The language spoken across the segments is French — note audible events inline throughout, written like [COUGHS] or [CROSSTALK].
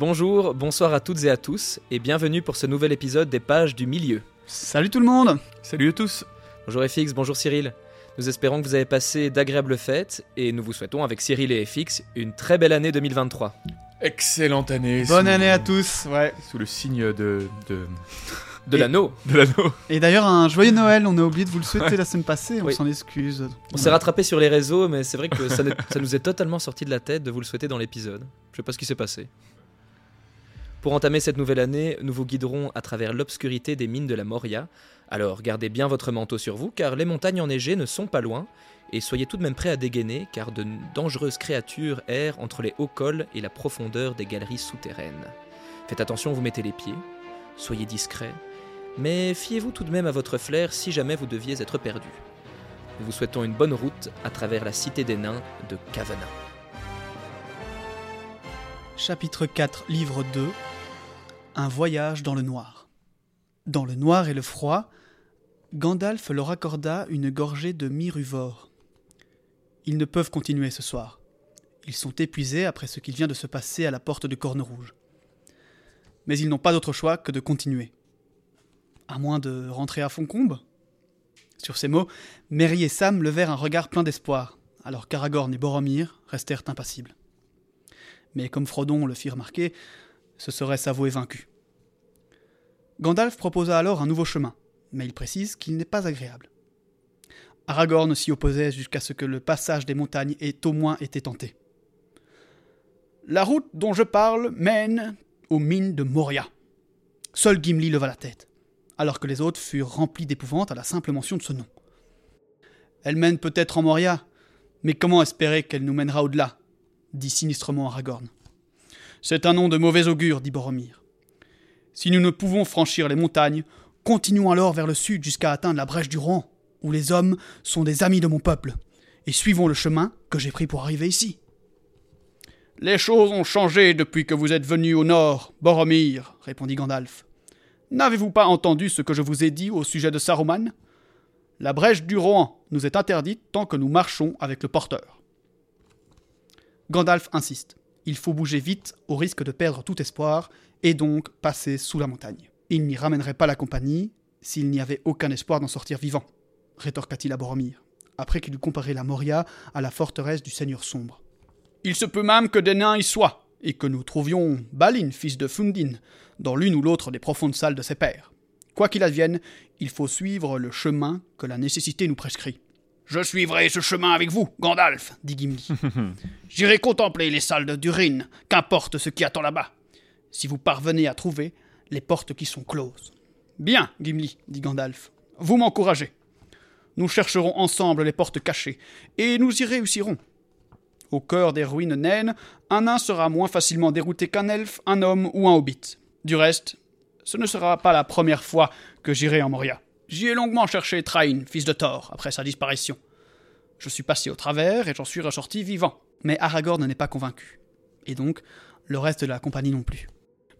Bonjour, bonsoir à toutes et à tous, et bienvenue pour ce nouvel épisode des Pages du Milieu. Salut tout le monde Salut à tous Bonjour FX, bonjour Cyril. Nous espérons que vous avez passé d'agréables fêtes, et nous vous souhaitons avec Cyril et FX une très belle année 2023. Excellente année Bonne année à tous, ouais. Sous le signe de... de, De Et- l'anneau de l'anneau. Et d'ailleurs, un joyeux Noël, on a oublié de vous le souhaiter la semaine passée, on Oui. s'en excuse. On s'est rattrapé sur les réseaux, mais c'est vrai que ça, ça nous est totalement sorti de la tête de vous le souhaiter dans l'épisode. Je sais pas ce qui s'est passé. Pour entamer cette nouvelle année, nous vous guiderons à travers l'obscurité des mines de la Moria. Alors gardez bien votre manteau sur vous, car les montagnes enneigées ne sont pas loin, et soyez tout de même prêts à dégainer, car de dangereuses créatures errent entre les hauts cols et la profondeur des galeries souterraines. Faites attention, vous mettez les pieds, soyez discrets, mais fiez-vous tout de même à votre flair si jamais vous deviez être perdu. Nous vous souhaitons une bonne route à travers la cité des nains de Kavana. Chapitre 4, livre 2 Un voyage dans le noir. Dans le noir et le froid, Gandalf leur accorda une gorgée de miruvore. Ils ne peuvent continuer ce soir. Ils sont épuisés après ce qu'il vient de se passer à la porte de Corne Rouge. Mais ils n'ont pas d'autre choix que de continuer. À moins de rentrer à Foncombe? Sur ces mots, Merry et Sam levèrent un regard plein d'espoir, alors qu'Aragorn et Boromir restèrent impassibles mais comme Frodon le fit remarquer, ce serait s'avouer vaincu. Gandalf proposa alors un nouveau chemin, mais il précise qu'il n'est pas agréable. Aragorn s'y opposait jusqu'à ce que le passage des montagnes ait au moins été tenté. La route dont je parle mène aux mines de Moria. Seul Gimli leva la tête, alors que les autres furent remplis d'épouvante à la simple mention de ce nom. Elle mène peut-être en Moria, mais comment espérer qu'elle nous mènera au-delà? Dit sinistrement Aragorn. C'est un nom de mauvais augure, dit Boromir. Si nous ne pouvons franchir les montagnes, continuons alors vers le sud jusqu'à atteindre la brèche du Rohan, où les hommes sont des amis de mon peuple, et suivons le chemin que j'ai pris pour arriver ici. Les choses ont changé depuis que vous êtes venu au nord, Boromir, répondit Gandalf. N'avez-vous pas entendu ce que je vous ai dit au sujet de Saruman? La brèche du Rohan nous est interdite tant que nous marchons avec le porteur. Gandalf insiste. Il faut bouger vite au risque de perdre tout espoir et donc passer sous la montagne. Il n'y ramènerait pas la compagnie s'il n'y avait aucun espoir d'en sortir vivant, rétorqua-t-il à Boromir, après qu'il eut comparé la Moria à la forteresse du Seigneur sombre. Il se peut même que des nains y soient, et que nous trouvions Balin, fils de Fundin, dans l'une ou l'autre des profondes salles de ses pères. Quoi qu'il advienne, il faut suivre le chemin que la nécessité nous prescrit. Je suivrai ce chemin avec vous, Gandalf, dit Gimli. [LAUGHS] J'irai contempler les salles de Durin, qu'importe ce qui attend là-bas. Si vous parvenez à trouver les portes qui sont closes. Bien, Gimli, dit Gandalf. Vous m'encouragez. Nous chercherons ensemble les portes cachées, et nous y réussirons. Au cœur des ruines naines, un nain sera moins facilement dérouté qu'un elfe, un homme ou un hobbit. Du reste, ce ne sera pas la première fois que j'irai en Moria. J'y ai longuement cherché Train, fils de Thor, après sa disparition. Je suis passé au travers et j'en suis ressorti vivant. Mais Aragorn n'est pas convaincu. Et donc, le reste de la compagnie non plus.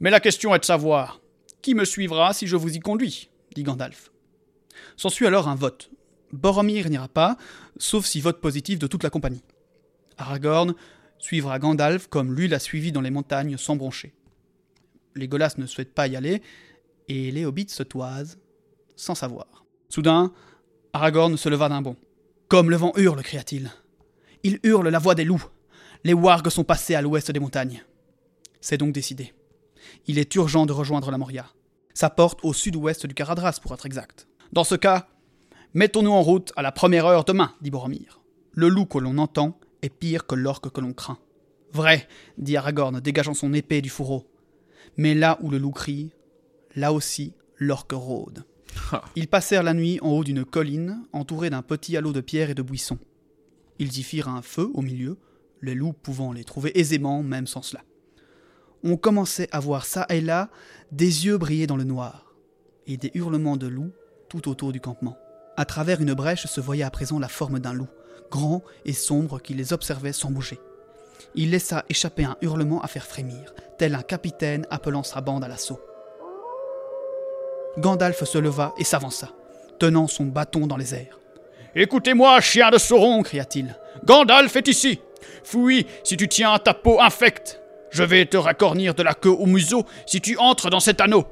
Mais la question est de savoir qui me suivra si je vous y conduis dit Gandalf. S'ensuit alors un vote. Boromir n'ira pas, sauf si vote positif de toute la compagnie. Aragorn suivra Gandalf comme lui l'a suivi dans les montagnes sans broncher. Les Golas ne souhaitent pas y aller, et les hobbits se toisent, sans savoir. Soudain, Aragorn se leva d'un bond. Comme le vent hurle, cria-t-il. Il hurle la voix des loups. Les wargs sont passés à l'ouest des montagnes. C'est donc décidé. Il est urgent de rejoindre la Moria. Sa porte au sud-ouest du Caradras, pour être exact. Dans ce cas, mettons-nous en route à la première heure demain, dit Boromir. Le loup que l'on entend est pire que l'orque que l'on craint. Vrai, dit Aragorn, dégageant son épée du fourreau. Mais là où le loup crie, là aussi l'orque rôde. [LAUGHS] Ils passèrent la nuit en haut d'une colline, entourée d'un petit halo de pierres et de buissons. Ils y firent un feu au milieu, les loups pouvant les trouver aisément même sans cela. On commençait à voir ça et là des yeux briller dans le noir, et des hurlements de loups tout autour du campement. À travers une brèche se voyait à présent la forme d'un loup, grand et sombre, qui les observait sans bouger. Il laissa échapper un hurlement à faire frémir, tel un capitaine appelant sa bande à l'assaut. Gandalf se leva et s'avança, tenant son bâton dans les airs. Écoutez-moi, chien de Sauron cria-t-il. Gandalf est ici Fouille si tu tiens à ta peau infecte Je vais te racornir de la queue au museau si tu entres dans cet anneau.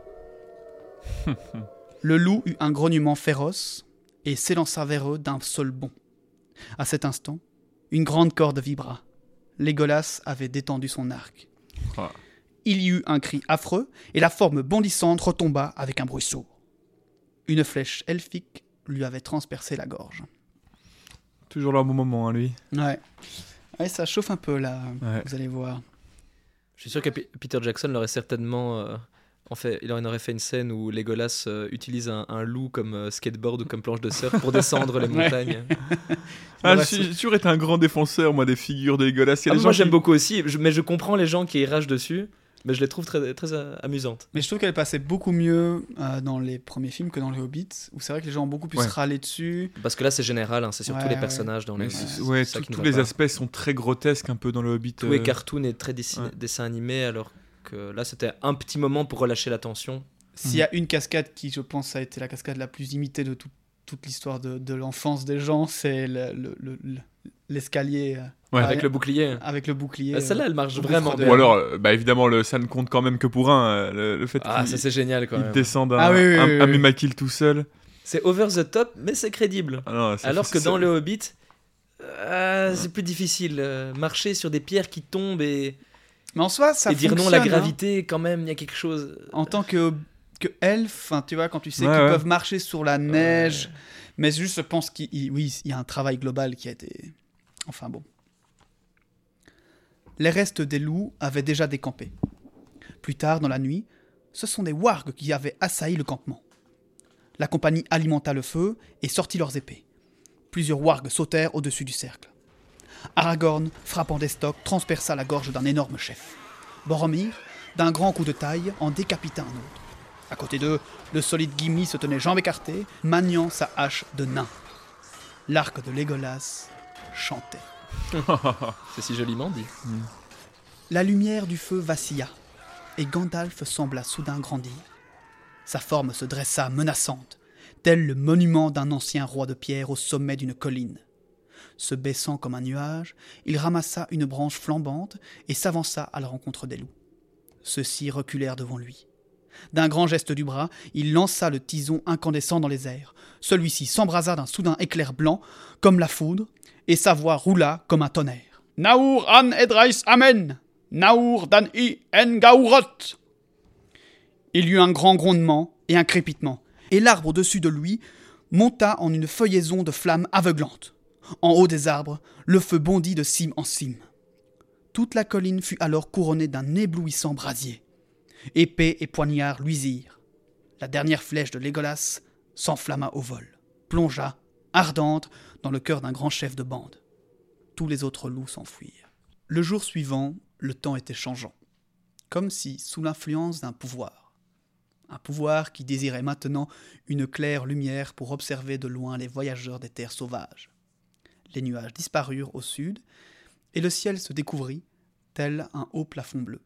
le loup eut un grognement féroce et s'élança vers eux d'un seul bond. À cet instant, une grande corde vibra. Légolas avait détendu son arc. Il y eut un cri affreux et la forme bondissante retomba avec un bruit sourd. Une flèche elfique lui avait transpercé la gorge. Toujours là au bon moment, hein, lui. Ouais. Ouais, ça chauffe un peu là, Ouais. vous allez voir. Je suis sûr que P- Peter Jackson l'aurait certainement. euh, en fait, il en aurait fait une scène où Legolas euh, utilise un, un loup comme euh, skateboard ou comme planche de surf pour descendre les [LAUGHS] montagnes. [LAUGHS] Ah, j'ai toujours été un grand défenseur, moi, des figures de Legolas. Ah, moi j'aime qui- beaucoup aussi, je- mais je comprends les gens qui ragent dessus, mais je les trouve très, très euh, amusantes. Mais je trouve qu'elle passait beaucoup mieux euh, dans les premiers films que dans les Hobbits, où c'est vrai que les gens ont beaucoup plus Ouais. râlé dessus. Parce que là c'est général, hein, c'est sur Ouais, tous les ouais. personnages dans les. Ouais, ça tous- les pas. aspects sont très grotesques un peu dans le Hobbit. Tout est euh, cartoon et très dessin, ouais. dessin animé, alors que là c'était un petit moment pour relâcher la tension. S'il y a une cascade qui, je pense, a été la cascade la plus imitée de tout- toute l'histoire de, de l'enfance des gens, c'est le- le- le- le- l'escalier euh, Ouais. Ah, Avec le bouclier. avec le bouclier. Ah, Celle-là elle marche au vraiment bien. Ou alors, euh, bah évidemment, le, ça ne compte quand même que pour un. euh, Le, le fait Ah, ça c'est génial quand il même. descende un, Ah oui, oui, un, oui, un oui. Mumakil tout seul. C'est over the top, mais c'est crédible. Ah non, Alors que ça- dans le Hobbit, euh, c'est plus difficile. euh, marcher sur des pierres qui tombent et, Mais en soi, ça et dire non à la hein. gravité, quand même, il y a quelque chose. En tant que, que elfe, hein, tu vois, quand tu sais Ouais, qu'ils ouais. peuvent marcher sur la neige. Ouais. Mais juste, je pense qu'il il- oui, il y a un travail global qui a été. Enfin bon. Les restes des loups avaient déjà décampé. Plus tard dans la nuit, ce sont des wargs qui avaient assailli le campement. La compagnie alimenta le feu et sortit leurs épées. Plusieurs wargs sautèrent au-dessus du cercle. Aragorn, frappant des stocks, transperça la gorge d'un énorme chef. Boromir, d'un grand coup de taille, en décapita un autre. À côté d'eux, le solide Gimli se tenait jambes écartées, maniant sa hache de nain. L'arc de Légolas chantait. [LAUGHS] C'est si joliment dit. La lumière du feu vacilla, et Gandalf sembla soudain grandir. Sa forme se dressa menaçante, tel le monument d'un ancien roi de pierre au sommet d'une colline. Se baissant comme un nuage, il ramassa une branche flambante et s'avança à la rencontre des loups. Ceux-ci reculèrent devant lui. D'un grand geste du bras, il lança le tison incandescent dans les airs. Celui-ci s'embrasa d'un soudain éclair blanc, comme la foudre, et sa voix roula comme un tonnerre. Naur an edrais amen Naur dan i en gaurot Il y eut un grand grondement et un crépitement, et l'arbre au-dessus de lui monta en une feuillaison de flammes aveuglantes. En haut des arbres, le feu bondit de cime en cime. Toute la colline fut alors couronnée d'un éblouissant brasier. Épée et poignard luisirent. La dernière flèche de Légolas s'enflamma au vol, plongea, ardente, dans le cœur d'un grand chef de bande. Tous les autres loups s'enfuirent. Le jour suivant, le temps était changeant, comme si sous l'influence d'un pouvoir. Un pouvoir qui désirait maintenant une claire lumière pour observer de loin les voyageurs des terres sauvages. Les nuages disparurent au sud, et le ciel se découvrit, tel un haut plafond bleu.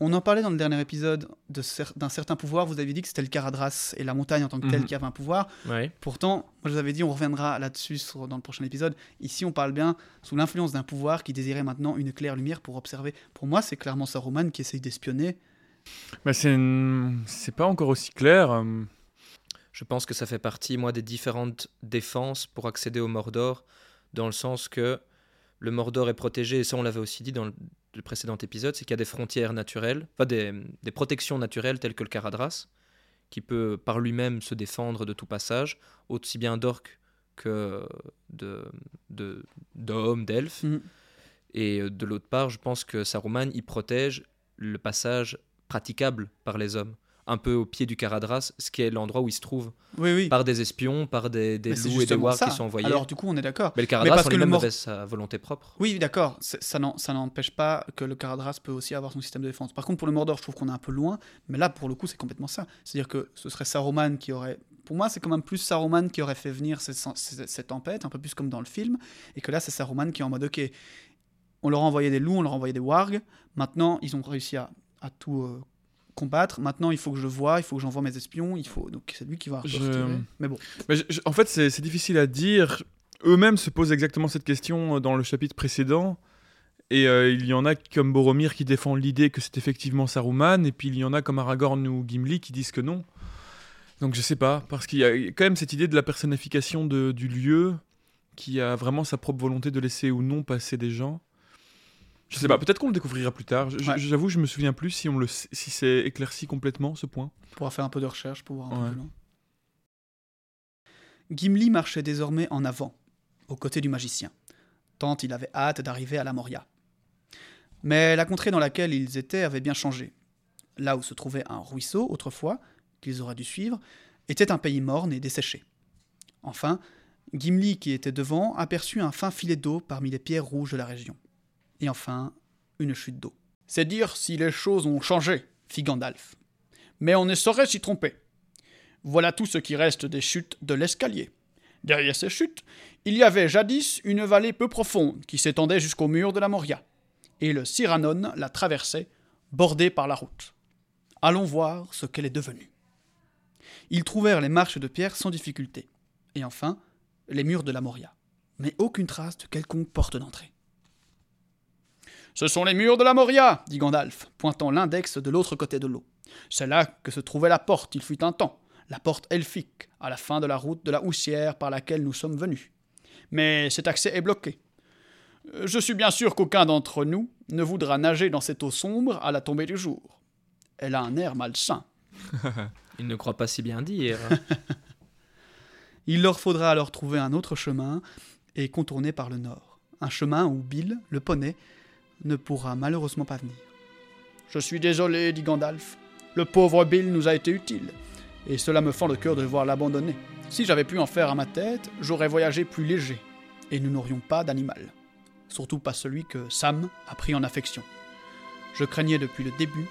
On en parlait dans le dernier épisode de cer- d'un certain pouvoir, vous avez dit que c'était le Caradras et la montagne en tant que telle Mhm. qui avait un pouvoir. Ouais. Pourtant, moi je vous avais dit, on reviendra là-dessus dans le prochain épisode. Ici, on parle bien sous l'influence d'un pouvoir qui désirait maintenant une claire lumière pour observer. Pour moi, c'est clairement Saruman qui essaye d'espionner. Bah, c'est une- c'est pas encore aussi clair. euh, Je pense que ça fait partie, moi, des différentes défenses pour accéder au Mordor, dans le sens que le Mordor est protégé, et ça on l'avait aussi dit dans le, le précédent épisode, c'est qu'il y a des frontières naturelles, enfin des, des protections naturelles telles que le Caradras, qui peut par lui-même se défendre de tout passage, aussi bien d'orques que de de- d'hommes, d'elfes. Mhm. Et euh, de l'autre part, je pense que Saruman, il protège le passage praticable par les hommes, un peu au pied du Caradras, ce qui est l'endroit où il se trouve Oui, oui. par des espions, par des, Mais loups et des ça. qui sont envoyés. Alors, du coup, on est d'accord. mais le mais Caradras parce que le Mord- avait sa volonté propre. Oui, d'accord. Ça n'empêche pas que le Caradras peut aussi avoir son système de défense. Par contre, pour le Mordor, je trouve qu'on est un peu loin. Mais là, pour le coup, c'est complètement ça. C'est-à-dire que ce serait Saruman qui aurait. Pour moi, c'est quand même plus Saruman qui aurait fait venir ces, ces- ces tempêtes, un peu plus comme dans le film. Et que là, c'est Saruman qui est en mode Ok, on leur a envoyé des loups, on leur a envoyé des wargs. Maintenant, ils ont réussi à, à tout euh, combattre. Maintenant, il faut que je le vois, il faut que j'envoie mes espions. Il faut... Donc, c'est lui qui va Je-. Mais bon. Mais je- je- en fait, c'est c'est difficile à dire. Eux-mêmes se posent exactement cette question euh, dans le chapitre précédent. Et euh, il y en a comme Boromir qui défend l'idée que c'est effectivement Saruman, et puis il y en a comme Aragorn ou Gimli qui disent que non. Donc je sais pas, parce qu'il y a quand même cette idée de la personnification de- du lieu, qui a vraiment sa propre volonté de laisser ou non passer des gens. Je sais pas, peut-être qu'on le découvrira plus tard. Je- Ouais. J'avoue, je me souviens plus si on le sait- si c'est éclairci complètement ce point. On pourra faire un peu de recherche pour voir un Ouais. peu plus loin. Gimli marchait désormais en avant, aux côtés du magicien, tant il avait hâte d'arriver à la Moria. Mais la contrée dans laquelle ils étaient avait bien changé. Là où se trouvait un ruisseau autrefois, qu'ils auraient dû suivre, était un pays morne et desséché. Enfin, Gimli, qui était devant, aperçut un fin filet d'eau parmi les pierres rouges de la région. Et enfin, une chute d'eau. C'est dire si les choses ont changé, fit Gandalf. Mais on ne saurait s'y tromper. Voilà tout ce qui reste des chutes de l'escalier. Derrière ces chutes, il y avait jadis une vallée peu profonde qui s'étendait jusqu'au mur de la Moria, et le Cyrano la traversait, bordée par la route. Allons voir ce qu'elle est devenue. Ils trouvèrent les marches de pierre sans difficulté, et enfin les murs de la Moria, mais aucune trace de quelconque porte d'entrée. Ce sont les murs de la Moria, dit Gandalf, pointant l'index de l'autre côté de l'eau. C'est là que se trouvait la porte, il fut un temps, la porte elfique, à la fin de la route de la houssière par laquelle nous sommes venus. Mais cet accès est bloqué. Je suis bien sûr qu'aucun d'entre nous ne voudra nager dans cette eau sombre à la tombée du jour. Elle a un air malsain. [LAUGHS] Il ne croit pas si bien dire. [LAUGHS] Il leur faudra alors trouver un autre chemin et contourner par le nord. Un chemin où Bill, le poney, ne pourra malheureusement pas venir. Je suis désolé, dit Gandalf. Le pauvre Bill nous a été utile, et cela me fend le cœur de devoir l'abandonner. Si j'avais pu en faire à ma tête, j'aurais voyagé plus léger, et nous n'aurions pas d'animal. Surtout pas celui que Sam a pris en affection. Je craignais depuis le début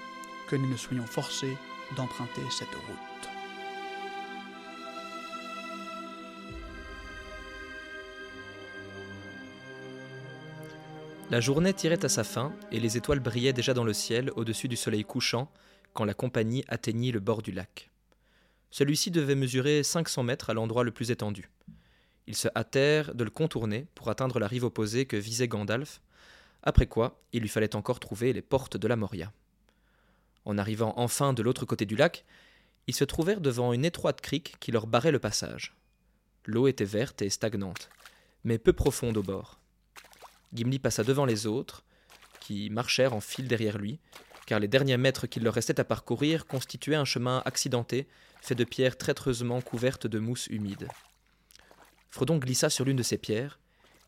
que nous ne soyons forcés d'emprunter cette route. La journée tirait à sa fin et les étoiles brillaient déjà dans le ciel au-dessus du soleil couchant quand la compagnie atteignit le bord du lac. Celui-ci devait mesurer 500 mètres à l'endroit le plus étendu. Ils se hâtèrent de le contourner pour atteindre la rive opposée que visait Gandalf, après quoi il lui fallait encore trouver les portes de la Moria. En arrivant enfin de l'autre côté du lac, ils se trouvèrent devant une étroite crique qui leur barrait le passage. L'eau était verte et stagnante, mais peu profonde au bord. Gimli passa devant les autres, qui marchèrent en file derrière lui, car les derniers mètres qu'il leur restait à parcourir constituaient un chemin accidenté, fait de pierres traîtreusement couvertes de mousse humide. Frodon glissa sur l'une de ces pierres,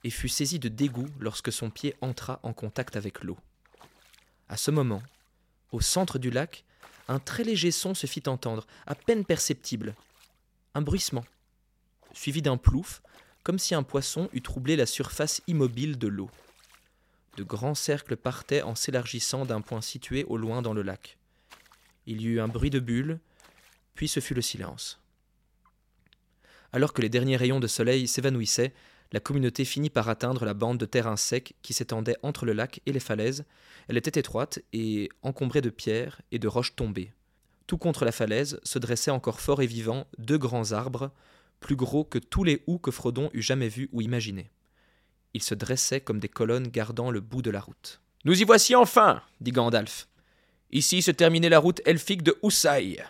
et fut saisi de dégoût lorsque son pied entra en contact avec l'eau. À ce moment, au centre du lac, un très léger son se fit entendre, à peine perceptible. Un bruissement, suivi d'un plouf, comme si un poisson eût troublé la surface immobile de l'eau. De grands cercles partaient en s'élargissant d'un point situé au loin dans le lac. Il y eut un bruit de bulles, puis ce fut le silence. Alors que les derniers rayons de soleil s'évanouissaient, la communauté finit par atteindre la bande de terrain sec qui s'étendait entre le lac et les falaises. Elle était étroite et encombrée de pierres et de roches tombées. Tout contre la falaise se dressaient encore forts et vivants deux grands arbres, plus gros que tous les houx que Frodon eût jamais vus ou imaginés. Ils se dressaient comme des colonnes gardant le bout de la route. Nous y voici enfin, dit Gandalf. Ici se terminait la route elfique de Houssaï.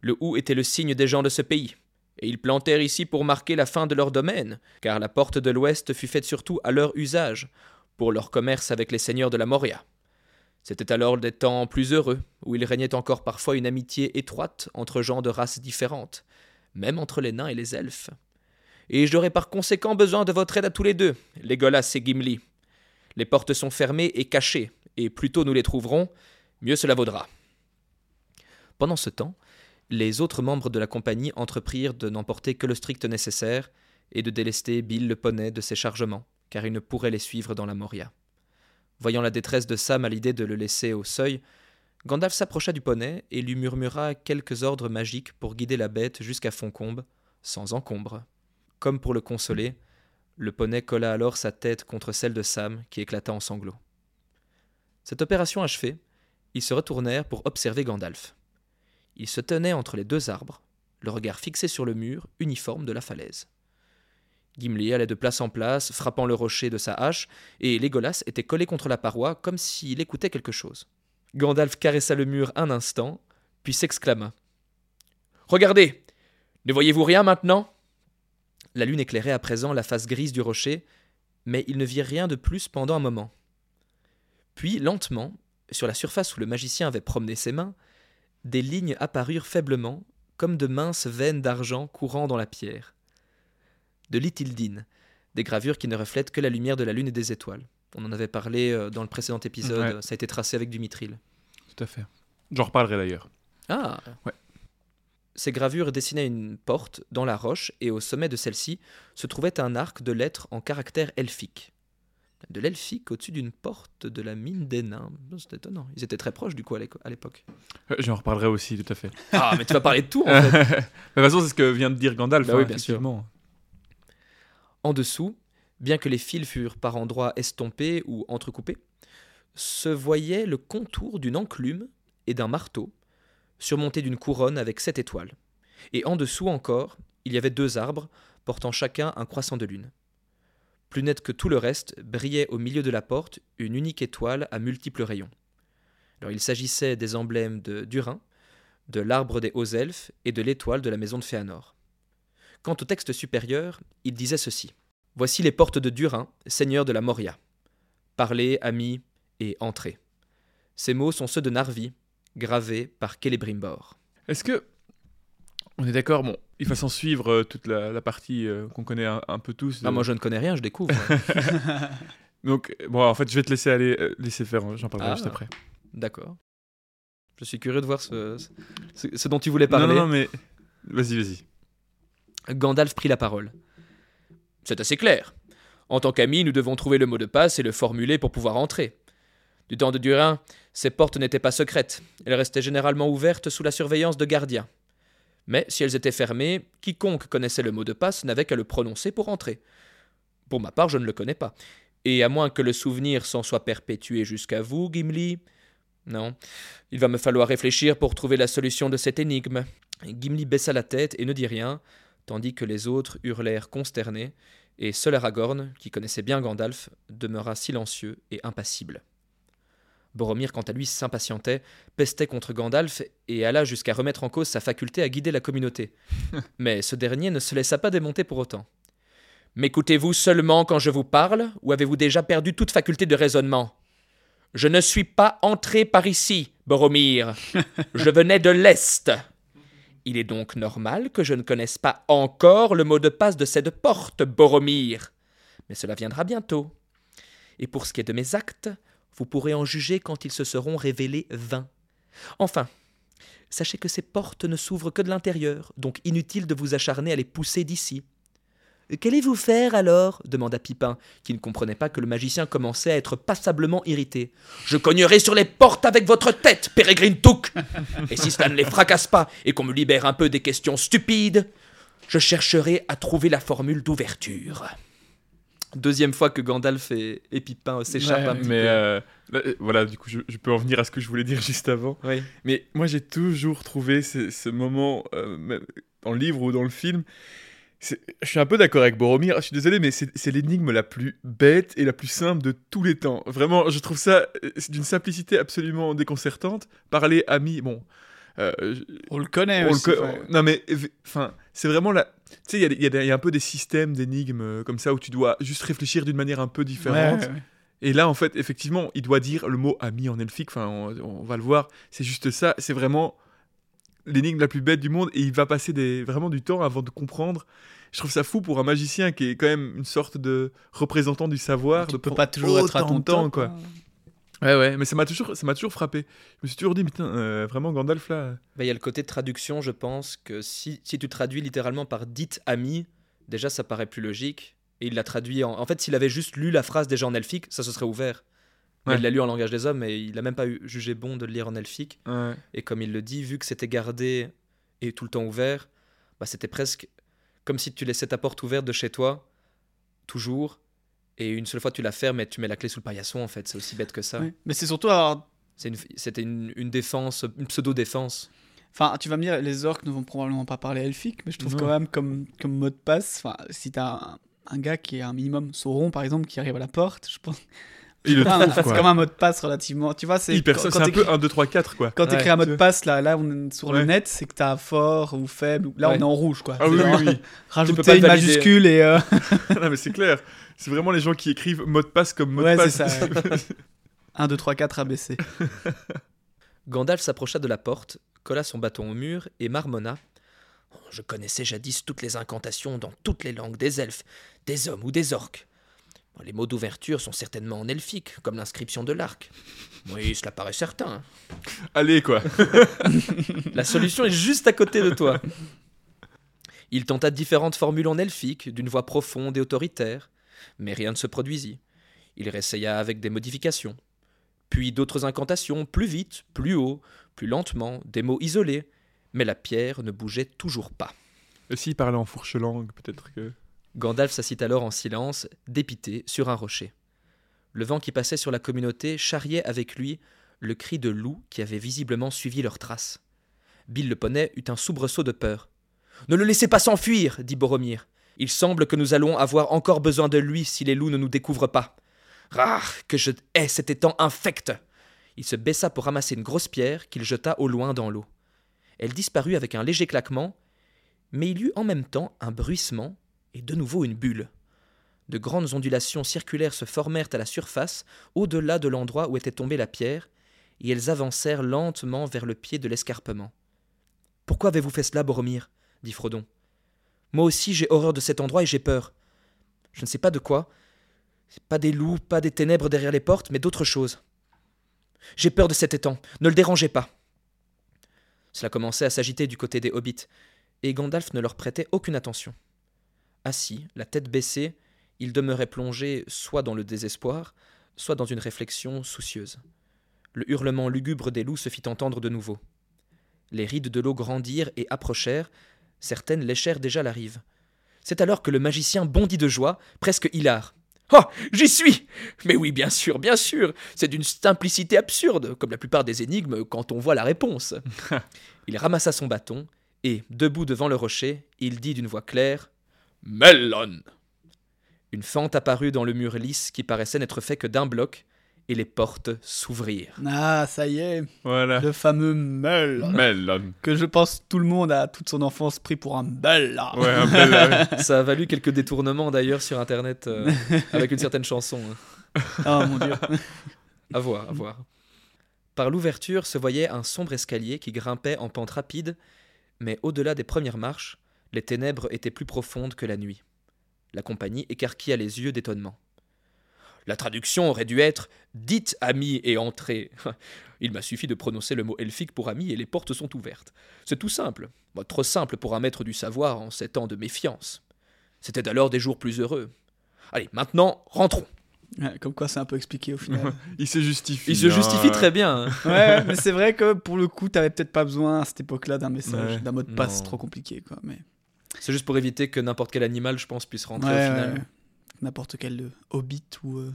Le hou était le signe des gens de ce pays, et ils plantèrent ici pour marquer la fin de leur domaine, car la porte de l'ouest fut faite surtout à leur usage, pour leur commerce avec les seigneurs de la Moria. C'était alors des temps plus heureux, où il régnait encore parfois une amitié étroite entre gens de races différentes, même entre les nains et les elfes. Et j'aurai par conséquent besoin de votre aide à tous les deux, Legolas et Gimli. Les portes sont fermées et cachées, et plus tôt nous les trouverons, mieux cela vaudra. Pendant ce temps, les autres membres de la compagnie entreprirent de n'emporter que le strict nécessaire et de délester Bill le poney de ses chargements, car il ne pourrait les suivre dans la Moria. Voyant la détresse de Sam à l'idée de le laisser au seuil, Gandalf s'approcha du poney et lui murmura quelques ordres magiques pour guider la bête jusqu'à Foncombe, sans encombre. Comme pour le consoler, le poney colla alors sa tête contre celle de Sam, qui éclata en sanglots. Cette opération achevée, ils se retournèrent pour observer Gandalf. Il se tenait entre les deux arbres, le regard fixé sur le mur uniforme de la falaise. Gimli allait de place en place, frappant le rocher de sa hache, et Legolas était collé contre la paroi comme s'il écoutait quelque chose. Gandalf caressa le mur un instant, puis s'exclama. Regardez Ne voyez-vous rien maintenant? La lune éclairait à présent la face grise du rocher, mais il ne vit rien de plus pendant un moment. Puis, lentement, sur la surface où le magicien avait promené ses mains, des lignes apparurent faiblement, comme de minces veines d'argent courant dans la pierre. De l'Itildine, des gravures qui ne reflètent que la lumière de la lune et des étoiles. On en avait parlé euh, dans le précédent épisode, Ouais. ça a été tracé avec du mithril. Tout à fait. J'en reparlerai d'ailleurs. Ah Ouais. Ces gravures dessinaient une porte dans la roche et au sommet de celle-ci se trouvait un arc de lettres en caractère elfique. De l'elfique au-dessus d'une porte de la mine des nains. C'est étonnant. Ils étaient très proches du coup à l'époque. Euh, J'en reparlerai aussi, tout à fait. [LAUGHS] Ah, mais tu vas parler de tout en [LAUGHS] fait. Mais de toute façon, c'est ce que vient de dire Gandalf. Bah hein, oui, bien sûr. En dessous, bien que les fils furent par endroits estompés ou entrecoupés, se voyait le contour d'une enclume et d'un marteau, surmonté d'une couronne avec sept étoiles. Et en dessous encore, il y avait deux arbres, portant chacun un croissant de lune. Plus net que tout le reste, brillait au milieu de la porte une unique étoile à multiples rayons. Alors il s'agissait des emblèmes de Durin, de l'arbre des hauts elfes et de l'étoile de la maison de Féanor. Quant au texte supérieur, il disait ceci. Voici les portes de Durin, seigneur de la Moria. Parlez, amis, et entrez. Ces mots sont ceux de Narvi, gravés par Celebrimbor. Est-ce que. On est d'accord, bon, il va s'en suivre euh, toute la, la partie euh, qu'on connaît un, un peu tous. Ah, moi je ne connais rien, je découvre. [LAUGHS] Donc, bon, en fait, je vais te laisser aller, euh, laisser faire, hein, j'en parlerai Ah. juste après. D'accord. Je suis curieux de voir ce, ce, ce dont tu voulais parler. Non, non, non, mais. Vas-y, vas-y. Gandalf prit la parole. C'est assez clair. En tant qu'amis, nous devons trouver le mot de passe et le formuler pour pouvoir entrer. Du temps de Durin, ces portes n'étaient pas secrètes. Elles restaient généralement ouvertes sous la surveillance de gardiens. Mais si elles étaient fermées, quiconque connaissait le mot de passe n'avait qu'à le prononcer pour entrer. Pour ma part, je ne le connais pas. Et à moins que le souvenir s'en soit perpétué jusqu'à vous, Gimli. Non. Il va me falloir réfléchir pour trouver la solution de cette énigme. Gimli baissa la tête et ne dit rien, tandis que les autres hurlèrent consternés, et seul Aragorn, qui connaissait bien Gandalf, demeura silencieux et impassible. Boromir, quant à lui, s'impatientait, pestait contre Gandalf et alla jusqu'à remettre en cause sa faculté à guider la communauté. [LAUGHS] Mais ce dernier ne se laissa pas démonter pour autant. M'écoutez-vous seulement quand je vous parle, ou avez-vous déjà perdu toute faculté de raisonnement? Je ne suis pas entré par ici, Boromir. [LAUGHS] Je venais de l'Est. Il est donc normal que je ne connaisse pas encore le mot de passe de cette porte, Boromir. Mais cela viendra bientôt. Et pour ce qui est de mes actes, vous pourrez en juger quand ils se seront révélés vains. Enfin, sachez que ces portes ne s'ouvrent que de l'intérieur, donc inutile de vous acharner à les pousser d'ici. Qu'allez-vous faire alors? demanda Pipin, qui ne comprenait pas que le magicien commençait à être passablement irrité. Je cognerai sur les portes avec votre tête, Pérégrine Touk Et si cela ne les fracasse pas et qu'on me libère un peu des questions stupides, je chercherai à trouver la formule d'ouverture. Deuxième fois que Gandalf et, et Pipin s'échappent Ouais, un petit Mais peu. euh, là, euh, voilà, du coup, je, je peux en venir à ce que je voulais dire [LAUGHS] juste avant. Oui. Mais moi, j'ai toujours trouvé ce, ce moment, euh, le livre ou dans le film. Je suis un peu d'accord avec Boromir. Je suis désolé, mais c'est l'énigme la plus bête et la plus simple de tous les temps. Vraiment, je trouve ça d'une simplicité absolument déconcertante. Parler ami, bon. euh, On le connaît on le aussi. co- enfin, Non, mais enfin, c'est vraiment la. Tu sais, il y a y, y un peu des systèmes d'énigmes euh, comme ça où tu dois juste réfléchir d'une manière un peu différente. ouais, ouais. Et là, en fait, effectivement, il doit dire le mot ami en elfique. Enfin, on, on va le voir. C'est juste ça. C'est vraiment l'énigme la plus bête du monde. Et il va passer des, vraiment du temps avant de comprendre. Je trouve ça fou pour un magicien qui est quand même une sorte de représentant du savoir. Tu de peux pas toujours être à ton temps, quoi. hein. Ouais, ouais. Mais ça m'a toujours, ça m'a toujours frappé. Je me suis toujours dit, putain, euh, vraiment Gandalf là. Bah, Il y a le côté de traduction, je pense, que si, si tu traduis littéralement par dites ami, déjà ça paraît plus logique. Et il l'a traduit en. En fait, s'il avait juste lu la phrase déjà en elfique, ça se serait ouvert. Mais Ouais. il l'a lu en langage des hommes et il a même pas eu- jugé bon de le lire en elfique. Ouais. Et comme il le dit, vu que c'était gardé et tout le temps ouvert, bah, c'était presque comme si tu laissais ta porte ouverte de chez toi, toujours, et une seule fois tu la fermes et tu mets la clé sous le paillasson, en fait. C'est aussi bête que ça. Ouais. Mais c'est surtout une- C'était une, une défense, une pseudo-défense. Enfin, tu vas me dire, les orques ne vont probablement pas parler elfique, mais je trouve Non. quand même comme, comme mot de passe, si t'as un, un gars qui est un minimum sauron, par exemple, qui arrive à la porte, je pense. Il le trouve, c'est quoi. comme un mot de passe relativement. Tu vois, c'est Hyper- quand, c'est quand un t'écris- peu 1, 2, 3, 4, quoi. quand t'écris un mot de passe, là, là, on est sur le Ouais. net, c'est que t'as fort ou faible. Là, Ouais. on est en rouge, quoi. Ah oui, C'est genre, oui, [LAUGHS] oui. Rajouter pas le une valider. majuscule et. euh, [LAUGHS] non, mais c'est clair. C'est vraiment les gens qui écrivent mot de passe comme mot Ouais, de c'est passe. ça, ouais. 1, 2, 3, 4 ABC. Gandalf s'approcha de la porte, colla son bâton au mur et marmonna. Oh, Je connaissais jadis toutes les incantations dans toutes les langues des elfes, des hommes ou des orques. Les mots d'ouverture sont certainement en elfique, comme l'inscription de l'arc. Oui, cela paraît certain. Allez, quoi. [LAUGHS] La solution est juste à côté de toi. Il tenta différentes formules en elfique, d'une voix profonde et autoritaire, mais rien ne se produisit. Il réessaya avec des modifications. Puis d'autres incantations, plus vite, plus haut, plus lentement, des mots isolés, mais la pierre ne bougeait toujours pas. Et s'il parlait en fourche-langue, peut-être que. Gandalf s'assit alors en silence, dépité, sur un rocher. Le vent qui passait sur la communauté charriait avec lui le cri de loup qui avait visiblement suivi leurs traces. Bill le poney eut un soubresaut de peur. Ne le laissez pas s'enfuir, dit Boromir. Il semble que nous allons avoir encore besoin de lui si les loups ne nous découvrent pas. Ah, que je hais cet étang infect Il se baissa pour ramasser une grosse pierre qu'il jeta au loin dans l'eau. Elle disparut avec un léger claquement, mais il y eut en même temps un bruissement et de nouveau une bulle. De grandes ondulations circulaires se formèrent à la surface, au-delà de l'endroit où était tombée la pierre, et elles avancèrent lentement vers le pied de l'escarpement. Pourquoi avez-vous fait cela, Boromir? dit Frodon. Moi aussi j'ai horreur de cet endroit et j'ai peur. Je ne sais pas de quoi. Pas des loups, pas des ténèbres derrière les portes, mais d'autre chose. J'ai peur de cet étang. Ne le dérangez pas. Cela commençait à s'agiter du côté des hobbits, et Gandalf ne leur prêtait aucune attention. Assis, la tête baissée, il demeurait plongé soit dans le désespoir, soit dans une réflexion soucieuse. Le hurlement lugubre des loups se fit entendre de nouveau. Les rides de l'eau grandirent et approchèrent, certaines léchèrent déjà la rive. C'est alors que le magicien bondit de joie, presque hilar. Oh, j'y suis Mais oui, bien sûr, bien sûr C'est d'une simplicité absurde, comme la plupart des énigmes quand on voit la réponse. [LAUGHS] il ramassa son bâton, et, debout devant le rocher, il dit d'une voix claire Melon Une fente apparut dans le mur lisse qui paraissait n'être fait que d'un bloc, et les portes s'ouvrirent. Ah, ça y est, Voilà. le fameux meul. Melon. Que je pense tout le monde a toute son enfance pris pour un bel là. Ouais, un bel. [LAUGHS] Ça a valu quelques détournements d'ailleurs sur internet euh, [LAUGHS] avec une certaine chanson. hein. Oh mon dieu. [LAUGHS] À voir, à voir. Par l'ouverture se voyait un sombre escalier qui grimpait en pente rapide, mais au-delà des premières marches, les ténèbres étaient plus profondes que la nuit. La compagnie écarquilla les yeux d'étonnement. La traduction aurait dû être Dites ami et entrez. [LAUGHS] Il m'a suffi de prononcer le mot elfique pour ami et les portes sont ouvertes. C'est tout simple. Bah, trop simple pour un maître du savoir en ces temps de méfiance. C'était alors des jours plus heureux. Allez, maintenant, rentrons. Ouais, comme quoi c'est un peu expliqué au final. [LAUGHS] Il se justifie. Il se hein. justifie très bien. hein. [LAUGHS] ouais, mais c'est vrai que pour le coup, t'avais peut-être pas besoin à cette époque-là d'un message, Ouais. d'un mot de passe Non. trop compliqué quoi. Mais C'est juste pour éviter que n'importe quel animal, je pense, puisse rentrer Ouais, au final. ouais, n'importe quel euh, hobbit ou, euh,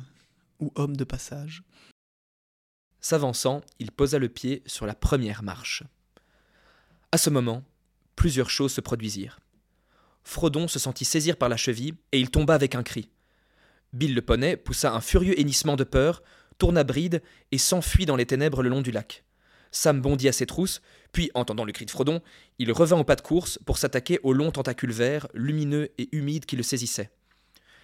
ou homme de passage. S'avançant, il posa le pied sur la première marche. À ce moment, plusieurs choses se produisirent. Frodon se sentit saisir par la cheville et il tomba avec un cri. Bill le poney poussa un furieux hennissement de peur, tourna bride et s'enfuit dans les ténèbres le long du lac. Sam bondit à ses trousses, puis, entendant le cri de Frodon, il revint au pas de course pour s'attaquer aux longs tentacules verts, lumineux et humides qui le saisissaient.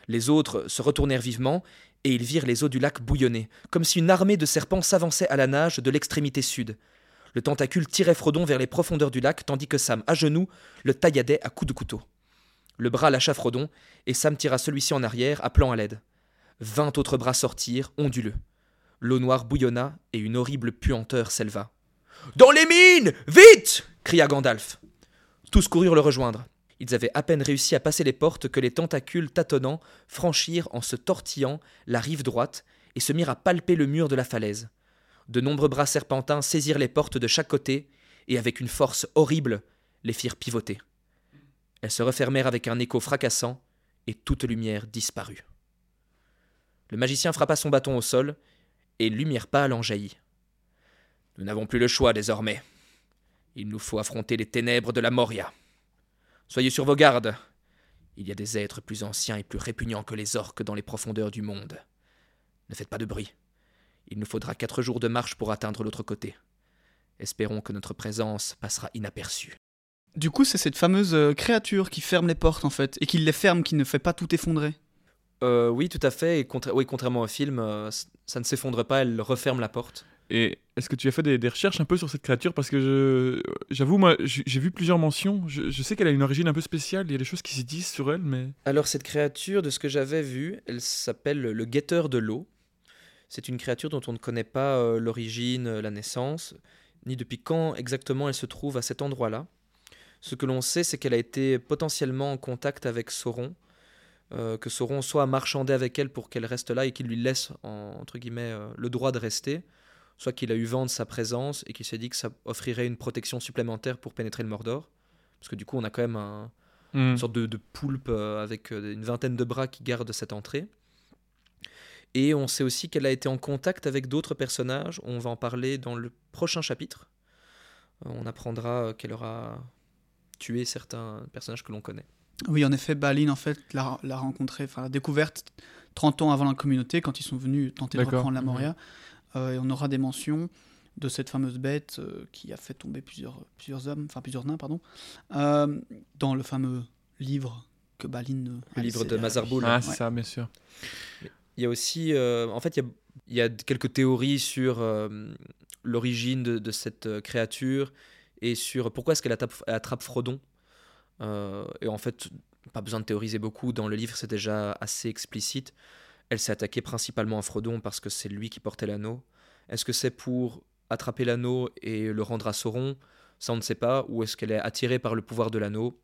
Les autres se retournèrent vivement et ils virent les eaux du lac bouillonner, comme si une armée de serpents s'avançait à la nage de l'extrémité sud. Le tentacule tirait Frodon vers les profondeurs du lac, tandis que Sam, à genoux, le tailladait à coups de couteau. Le bras lâcha Frodon, et Sam tira celui-ci en arrière, appelant à l'aide. Vingt autres bras sortirent, onduleux. L'eau noire bouillonna, et une horrible puanteur s'éleva. Dans les mines Vite cria Gandalf. Tous coururent le rejoindre. Ils avaient à peine réussi à passer les portes que les tentacules tâtonnants franchirent en se tortillant la rive droite et se mirent à palper le mur de la falaise. De nombreux bras serpentins saisirent les portes de chaque côté et avec une force horrible les firent pivoter. Elles se refermèrent avec un écho fracassant et toute lumière disparut. Le magicien frappa son bâton au sol et une lumière pâle en jaillit. Nous n'avons plus le choix désormais. Il nous faut affronter les ténèbres de la Moria. Soyez sur vos gardes. Il y a des êtres plus anciens et plus répugnants que les orques dans les profondeurs du monde. Ne faites pas de bruit. Il nous faudra quatre jours de marche pour atteindre l'autre côté. Espérons que notre présence passera inaperçue. Du coup, c'est cette fameuse euh, créature qui ferme les portes en fait, et qui les ferme, qui ne fait pas tout effondrer. Euh, oui, tout à fait. Et contra- oui, contrairement au film, euh, ça ne s'effondre pas, elle referme la porte. Et est-ce que tu as fait des, recherches un peu sur cette créature? Parce que j'avoue, moi, j'ai vu plusieurs mentions. Je, sais qu'elle a une origine un peu spéciale. Il y a des choses qui se disent sur elle, mais. Alors cette créature, de ce que j'avais vu, elle s'appelle le guetteur de l'eau. C'est une créature dont on ne connaît pas euh, l'origine, euh, la naissance, ni depuis quand exactement elle se trouve à cet endroit-là. Ce que l'on sait, c'est qu'elle a été potentiellement en contact avec Sauron, euh, que Sauron soit marchandé avec elle pour qu'elle reste là et qu'il lui laisse, en- entre guillemets, le droit de rester, soit qu'il a eu vent de sa présence et qu'il s'est dit que ça offrirait une protection supplémentaire pour pénétrer le Mordor. Parce que du coup, on a quand même un, Hmm. une sorte de, de poulpe euh, avec euh, une vingtaine de bras qui garde cette entrée. Et on sait aussi qu'elle a été en contact avec d'autres personnages. On va en parler dans le prochain chapitre. Euh, on apprendra qu'elle aura tué certains personnages que l'on connaît. Oui, en effet, Balin en fait l'a l'a rencontré, enfin l'a découverte 30 ans avant la communauté quand ils sont venus tenter de reprendre la Moria. Euh, et on aura des mentions de cette fameuse bête euh, qui a fait tomber plusieurs, plusieurs hommes, enfin plusieurs nains, pardon, euh, dans le fameux livre que Balin. euh, a Le livre de. Mazarboul. Ah, Ouais. c'est ça, bien sûr. Il y a aussi, euh, en fait, il y a, il y a quelques théories sur euh, l'origine de, de cette euh, créature et sur pourquoi est-ce qu'elle attrape, elle attrape Frodon. Euh, et en fait, pas besoin de théoriser beaucoup. Dans le livre, c'est déjà assez explicite. Elle s'est attaquée principalement à Frodon parce que c'est lui qui portait l'anneau. Est-ce que c'est pour attraper l'anneau et le rendre à Sauron? Ça, on ne sait pas. Ou est-ce qu'elle est attirée par le pouvoir de l'anneau?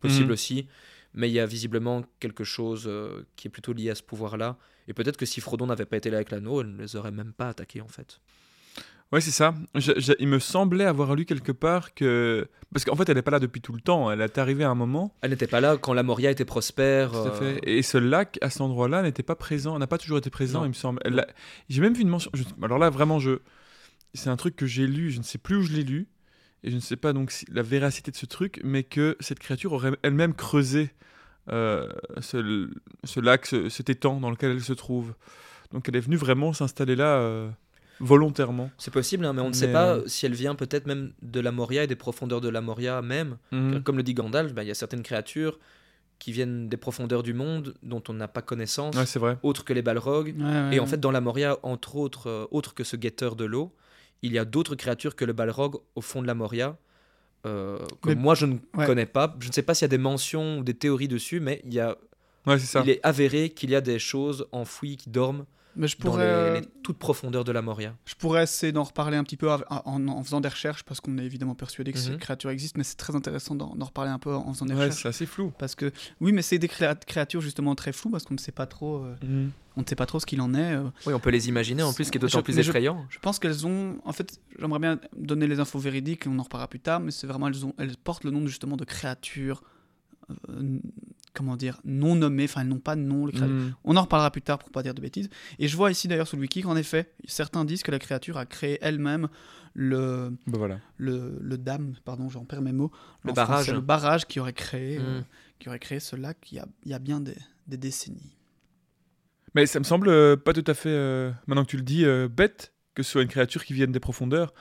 Possible Mhm. aussi. Mais il y a visiblement quelque chose euh, qui est plutôt lié à ce pouvoir-là. Et peut-être que si Frodon n'avait pas été là avec l'anneau, elle ne les aurait même pas attaqués en fait. Ouais, c'est ça. Je- je- il me semblait avoir lu quelque part que. Parce qu'en fait, elle n'est pas là depuis tout le temps. Elle est arrivée à un moment. Elle n'était pas là quand la Moria était prospère. Tout à euh, fait. Et ce lac, à cet endroit-là, n'était pas présent. N'a pas toujours été présent, Non. il me semble. J'ai même vu une mention. je- Alors là, vraiment, je. C'est un truc que j'ai lu. Je ne sais plus où je l'ai lu. Et je ne sais pas donc si- la véracité de ce truc, mais que cette créature aurait elle-même creusé euh, ce, ce lac, ce- cet étang dans lequel elle se trouve. Donc elle est venue vraiment s'installer là euh, volontairement. C'est possible, hein, mais on ne Mais, sait pas euh, si elle vient peut-être même de la Moria et des profondeurs de la Moria même. Mhm. Comme le dit Gandalf, bah, il y a certaines créatures qui viennent des profondeurs du monde dont on n'a pas connaissance, Ouais, c'est vrai. autres que les Balrogs. Ouais, ouais, Et en ouais. fait, dans la Moria, entre autres, euh, autre que ce guetteur de l'eau, il y a d'autres créatures que le Balrog au fond de la Moria. euh, que Mais- moi je ne ouais. connais pas. Je ne sais pas s'il y a des mentions ou des théories dessus, mais il, y a, Ouais, c'est ça. il est avéré qu'il y a des choses enfouies qui dorment Mais je dans pourrais, les, euh, les toutes profondeurs de la Moria. je pourrais essayer d'en reparler un petit peu en, en faisant des recherches parce qu'on est évidemment persuadé que Mhm. cette créature existe, mais c'est très intéressant d'en reparler un peu en faisant des Ouais, recherches. c'est assez flou. Parce que oui, mais c'est des créa- créatures justement très floues parce qu'on ne sait pas trop, euh, on ne sait pas trop ce qu'il en est. euh. Oui, on peut les imaginer en plus, ce qui est d'autant plus je- effrayant. Je pense qu'elles ont, en fait, j'aimerais bien donner les infos véridiques, on en reparlera plus tard, mais c'est vraiment elles ont, elles portent le nom justement de créatures, euh, comment dire, non nommées, enfin elles n'ont pas de nom. Les créatures. Mhm. On en reparlera plus tard pour pas dire de bêtises. Et je vois ici d'ailleurs sur le wiki qu'en effet, certains disent que la créature a créé elle-même le, Bah voilà. le, le dam, pardon, j'en perds mes mots, Le barrage. français, le barrage qui aurait créé, euh, Mm. qui aurait créé ce lac il y a, il y a bien des, des décennies. Mais ça me semble euh, pas tout à fait, euh, maintenant que tu le dis, euh, bête que ce soit une créature qui vienne des profondeurs,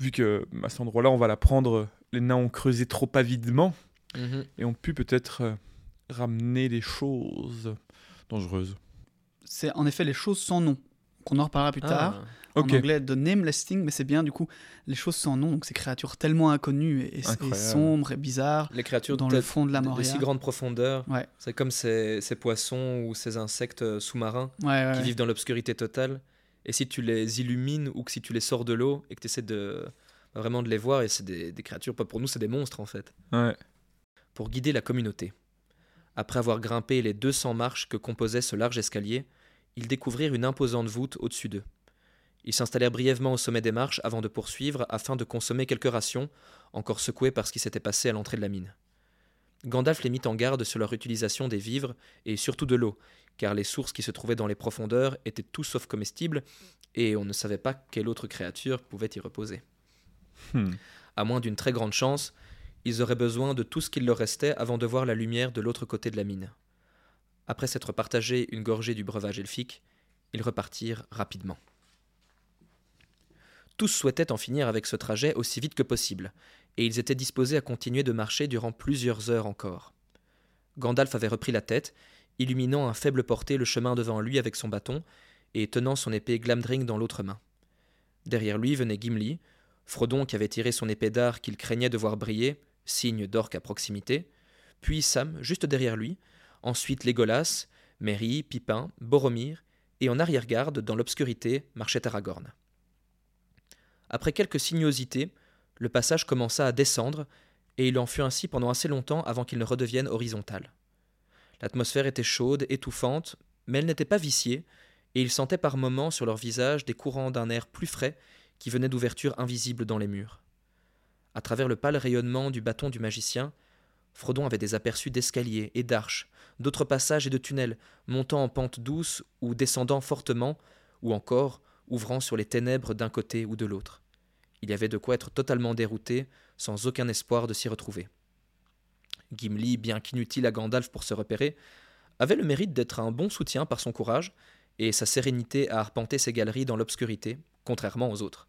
vu que à cet endroit-là, on va la prendre, les nains ont creusé trop avidement Mhm. et ont pu peut-être euh, ramener des choses dangereuses. C'est en effet les choses sans nom, qu'on en reparlera plus tard. Ah. Ok. En anglais, de nameless thing, mais c'est bien du coup les choses sans nom, donc ces créatures tellement inconnues et, sombres et bizarres Les créatures dans le fond de la de- de Moria. si grande profondeur, Ouais, c'est comme ces, ces poissons ou ces insectes euh, sous-marins ouais, ouais. qui ouais. vivent dans l'obscurité totale. Et si tu les illumines ou que si tu les sors de l'eau et que tu essaies de vraiment de les voir, et c'est des, des créatures, pas pour nous, c'est des monstres en fait. Ouais. Pour guider la communauté. Après avoir grimpé les 200 marches que composait ce large escalier, ils découvrirent une imposante voûte au-dessus d'eux. Ils s'installèrent brièvement au sommet des marches avant de poursuivre afin de consommer quelques rations, encore secouées par ce qui s'était passé à l'entrée de la mine. Gandalf les mit en garde sur leur utilisation des vivres et surtout de l'eau, car les sources qui se trouvaient dans les profondeurs étaient tout sauf comestibles et on ne savait pas quelle autre créature pouvait y reposer. Hmm. À moins d'une très grande chance, ils auraient besoin de tout ce qu'il leur restait avant de voir la lumière de l'autre côté de la mine. Après s'être partagé une gorgée du breuvage elfique, ils repartirent rapidement. Tous souhaitaient en finir avec ce trajet aussi vite que possible, et ils étaient disposés à continuer de marcher durant plusieurs heures encore. Gandalf avait repris la tête, illuminant à faible portée le chemin devant lui avec son bâton, et tenant son épée Glamdring dans l'autre main. Derrière lui venait Gimli, Frodon qui avait tiré son épée d'art qu'il craignait de voir briller, signe d'orque à proximité, puis Sam juste derrière lui, ensuite Légolas, Merry, Pipin, Boromir, et en arrière-garde, dans l'obscurité, marchait Aragorn. Après quelques sinuosités, le passage commença à descendre, et il en fut ainsi pendant assez longtemps avant qu'il ne redevienne horizontal. L'atmosphère était chaude, étouffante, mais elle n'était pas viciée, et ils sentaient par moments sur leur visage des courants d'un air plus frais qui venaient d'ouvertures invisibles dans les murs. À travers le pâle rayonnement du bâton du magicien, Frodon avait des aperçus d'escaliers et d'arches, d'autres passages et de tunnels, montant en pente douce ou descendant fortement, ou encore ouvrant sur les ténèbres d'un côté ou de l'autre. Il y avait de quoi être totalement dérouté, sans aucun espoir de s'y retrouver. Gimli, bien qu'inutile à Gandalf pour se repérer, avait le mérite d'être un bon soutien par son courage et sa sérénité à arpenter ses galeries dans l'obscurité, contrairement aux autres.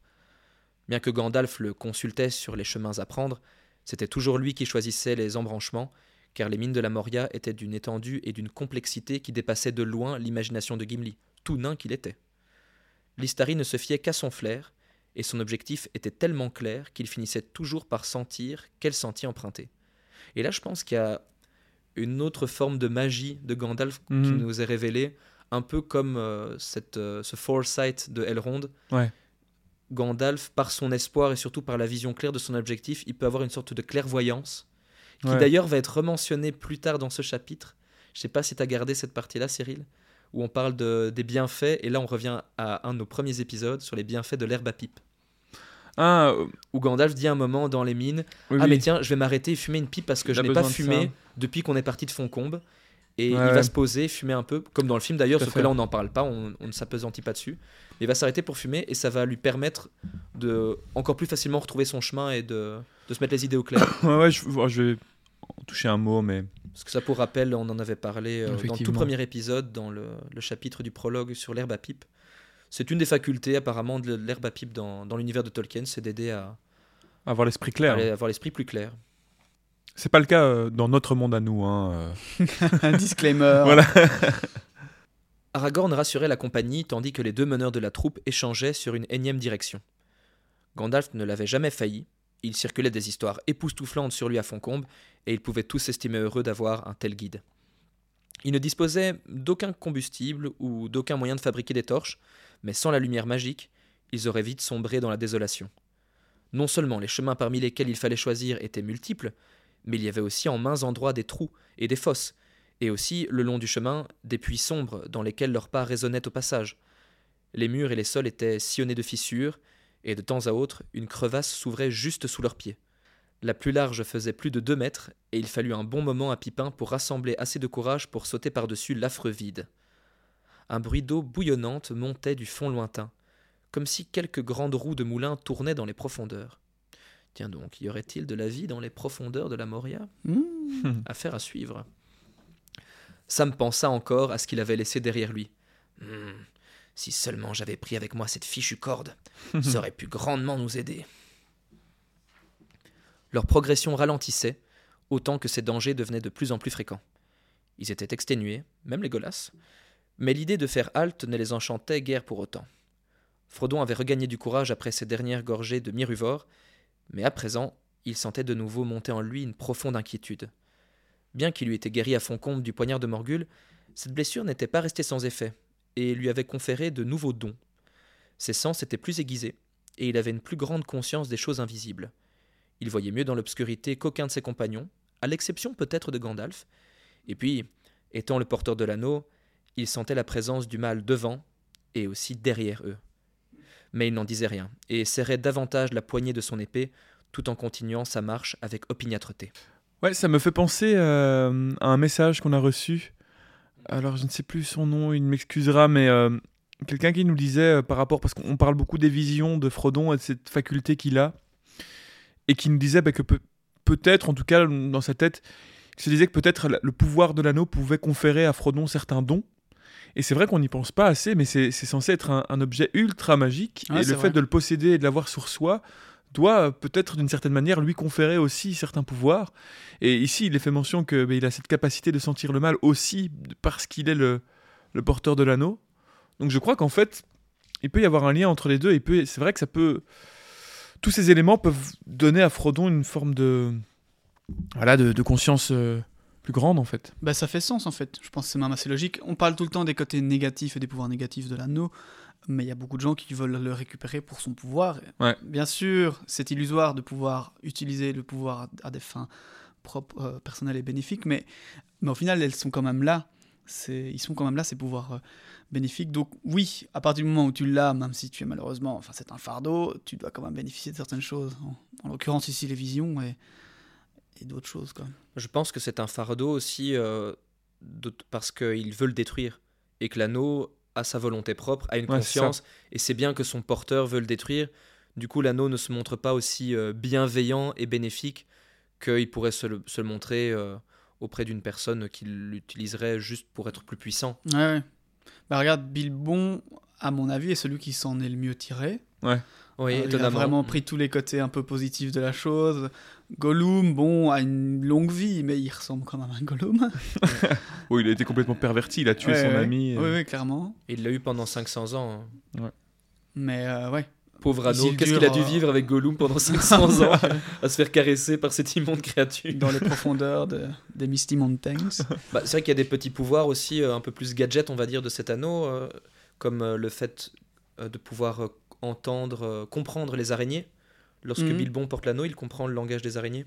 Bien que Gandalf le consultait sur les chemins à prendre, c'était toujours lui qui choisissait les embranchements, car les mines de la Moria étaient d'une étendue et d'une complexité qui dépassaient de loin l'imagination de Gimli, tout nain qu'il était. L'Istari ne se fiait qu'à son flair, et son objectif était tellement clair qu'il finissait toujours par sentir quel sentier emprunter. Et là, je pense qu'il y a une autre forme de magie de Gandalf qui Mhm. nous est révélée, un peu comme euh, cette, euh, ce foresight de Elrond. Ouais. Gandalf, par son espoir et surtout par la vision claire de son objectif, il peut avoir une sorte de clairvoyance, qui Ouais. d'ailleurs va être rementionnée plus tard dans ce chapitre. Je sais pas si tu as gardé cette partie-là, Cyril, où on parle de, des bienfaits, et là on revient à un de nos premiers épisodes sur les bienfaits de l'herbe à pipe. Ah, Où Gandalf dit un moment dans les mines oui, Ah, oui. mais tiens, je vais m'arrêter et fumer une pipe parce que je n'ai pas de fumé depuis qu'on est parti de Foncombe. Et Ouais, il va se poser, fumer un peu, comme dans le film d'ailleurs, sauf fait. que là on n'en parle pas, on, on ne s'apesantit pas dessus. Mais il va s'arrêter pour fumer et ça va lui permettre de encore plus facilement retrouver son chemin et de, de se mettre les idées au clair. [COUGHS] Ouais, ouais, je, vais en toucher un mot, mais Parce que ça, pour rappel, on en avait parlé euh, dans le tout premier épisode, dans le, le chapitre du prologue sur l'herbe à pipe. C'est une des facultés apparemment de l'herbe à pipe dans, dans l'univers de Tolkien, c'est d'aider à, avoir l'esprit à clair. avoir l'esprit plus clair. C'est pas le cas euh, dans notre monde à nous. Hein, euh. [LAUGHS] Un disclaimer. [LAUGHS] Voilà. [LAUGHS] Aragorn rassurait la compagnie tandis que les deux meneurs de la troupe échangeaient sur une énième direction. Gandalf ne l'avait jamais failli, il circulait des histoires époustouflantes sur lui à Foncombe, et ils pouvaient tous s'estimer heureux d'avoir un tel guide. Il ne disposait d'aucun combustible ou d'aucun moyen de fabriquer des torches, mais sans la lumière magique, ils auraient vite sombré dans la désolation. Non seulement les chemins parmi lesquels il fallait choisir étaient multiples, mais il y avait aussi en mains endroits des trous et des fosses, et aussi, le long du chemin, des puits sombres dans lesquels leurs pas résonnaient au passage. Les murs et les sols étaient sillonnés de fissures, et de temps à autre, une crevasse s'ouvrait juste sous leurs pieds. La plus large faisait plus de deux mètres, et il fallut un bon moment à Pipin pour rassembler assez de courage pour sauter par-dessus l'affreux vide. Un bruit d'eau bouillonnante montait du fond lointain, comme si quelques grandes roues de moulin tournaient dans les profondeurs. Tiens donc, y aurait-il de la vie dans les profondeurs de la Moria Mmh. [LAUGHS] Affaire à suivre. Sam pensa encore à ce qu'il avait laissé derrière lui. Hmm, si seulement j'avais pris avec moi cette fichue corde, [LAUGHS] ça aurait pu grandement nous aider. Leur progression ralentissait, autant que ces dangers devenaient de plus en plus fréquents. Ils étaient exténués, même les Golas, mais l'idée de faire halte ne les enchantait guère pour autant. Frodon avait regagné du courage après ses dernières gorgées de Miruvor, mais à présent, il sentait de nouveau monter en lui une profonde inquiétude. Bien qu'il eût été guéri à Foncombe du poignard de Morgul, cette blessure n'était pas restée sans effet, et lui avait conféré de nouveaux dons. Ses sens étaient plus aiguisés, et il avait une plus grande conscience des choses invisibles. Il voyait mieux dans l'obscurité qu'aucun de ses compagnons, à l'exception peut-être de Gandalf, et puis, étant le porteur de l'anneau, il sentait la présence du mal devant et aussi derrière eux. Mais il n'en disait rien, et serrait davantage la poignée de son épée, tout en continuant sa marche avec opiniâtreté. Ouais, ça me fait penser euh, à un message qu'on a reçu. Alors, je ne sais plus son nom, il m'excusera, mais euh, quelqu'un qui nous disait euh, par rapport, parce qu'on parle beaucoup des visions de Frodon et de cette faculté qu'il a, et qui nous disait bah, que peu- peut-être, en tout cas dans sa tête, il se disait que peut-être le pouvoir de l'anneau pouvait conférer à Frodon certains dons. Et c'est vrai qu'on n'y pense pas assez, mais c'est censé être un, un objet ultra magique. Ouais, et le vrai. fait de le posséder et de l'avoir sur soi doit euh, peut-être d'une certaine manière lui conférer aussi certains pouvoirs. Et ici, il est fait mention que ben, il a cette capacité de sentir le mal aussi parce qu'il est le, le porteur de l'anneau. Donc je crois qu'en fait, il peut y avoir un lien entre les deux. Et c'est vrai que ça peut. Tous ces éléments peuvent donner à Frodon une forme de. Voilà, de, de conscience euh, plus grande en fait. Bah, ça fait sens en fait. Je pense que c'est même assez logique. On parle tout le temps des côtés négatifs et des pouvoirs négatifs de l'anneau, mais il y a beaucoup de gens qui veulent le récupérer pour son pouvoir. Ouais. Bien sûr, c'est illusoire de pouvoir utiliser le pouvoir à, des fins propres, euh, personnelles et bénéfiques, mais, mais au final, elles sont quand même là. Ils sont quand même là, ces pouvoirs euh, bénéfiques. Donc oui, à partir du moment où tu l'as, même si tu es malheureusement, enfin c'est un fardeau, tu dois quand même bénéficier de certaines choses. En, en l'occurrence ici les visions et, et d'autres choses. Quoi. Je pense que c'est un fardeau aussi euh, de- parce qu'il veut le détruire et que l'anneau a sa volonté propre, a une Ouais, conscience et c'est bien que son porteur veut le détruire. Du coup, l'anneau ne se montre pas aussi euh, bienveillant et bénéfique qu'il pourrait se le, se le montrer euh, auprès d'une personne qui l'utiliserait juste pour être plus puissant. Ouais, ouais. Bah regarde, Bilbon, à mon avis, est celui qui s'en est le mieux tiré. Oui, Euh, il a vraiment pris tous les côtés un peu positifs de la chose. Gollum, bon, a une longue vie, mais il ressemble quand même à un Gollum. [LAUGHS] Oui, il a été complètement perverti, il a tué Ouais, son ouais. ami. Oui, euh, oui, clairement. Il l'a eu pendant 500 ans. hein. Mais euh, ouais. Pauvre anneau, qu'est-ce qu'il a dû vivre avec Gollum pendant [LAUGHS] 500 ans à se faire caresser par cette immonde créature dans les profondeurs de- des Misty Mountains. Bah, c'est vrai qu'il y a des petits pouvoirs aussi euh, un peu plus gadget, on va dire, de cet anneau, euh, comme euh, le fait euh, de pouvoir euh, entendre, euh, comprendre les araignées. Lorsque Mhm. Bilbon porte l'anneau, il comprend le langage des araignées.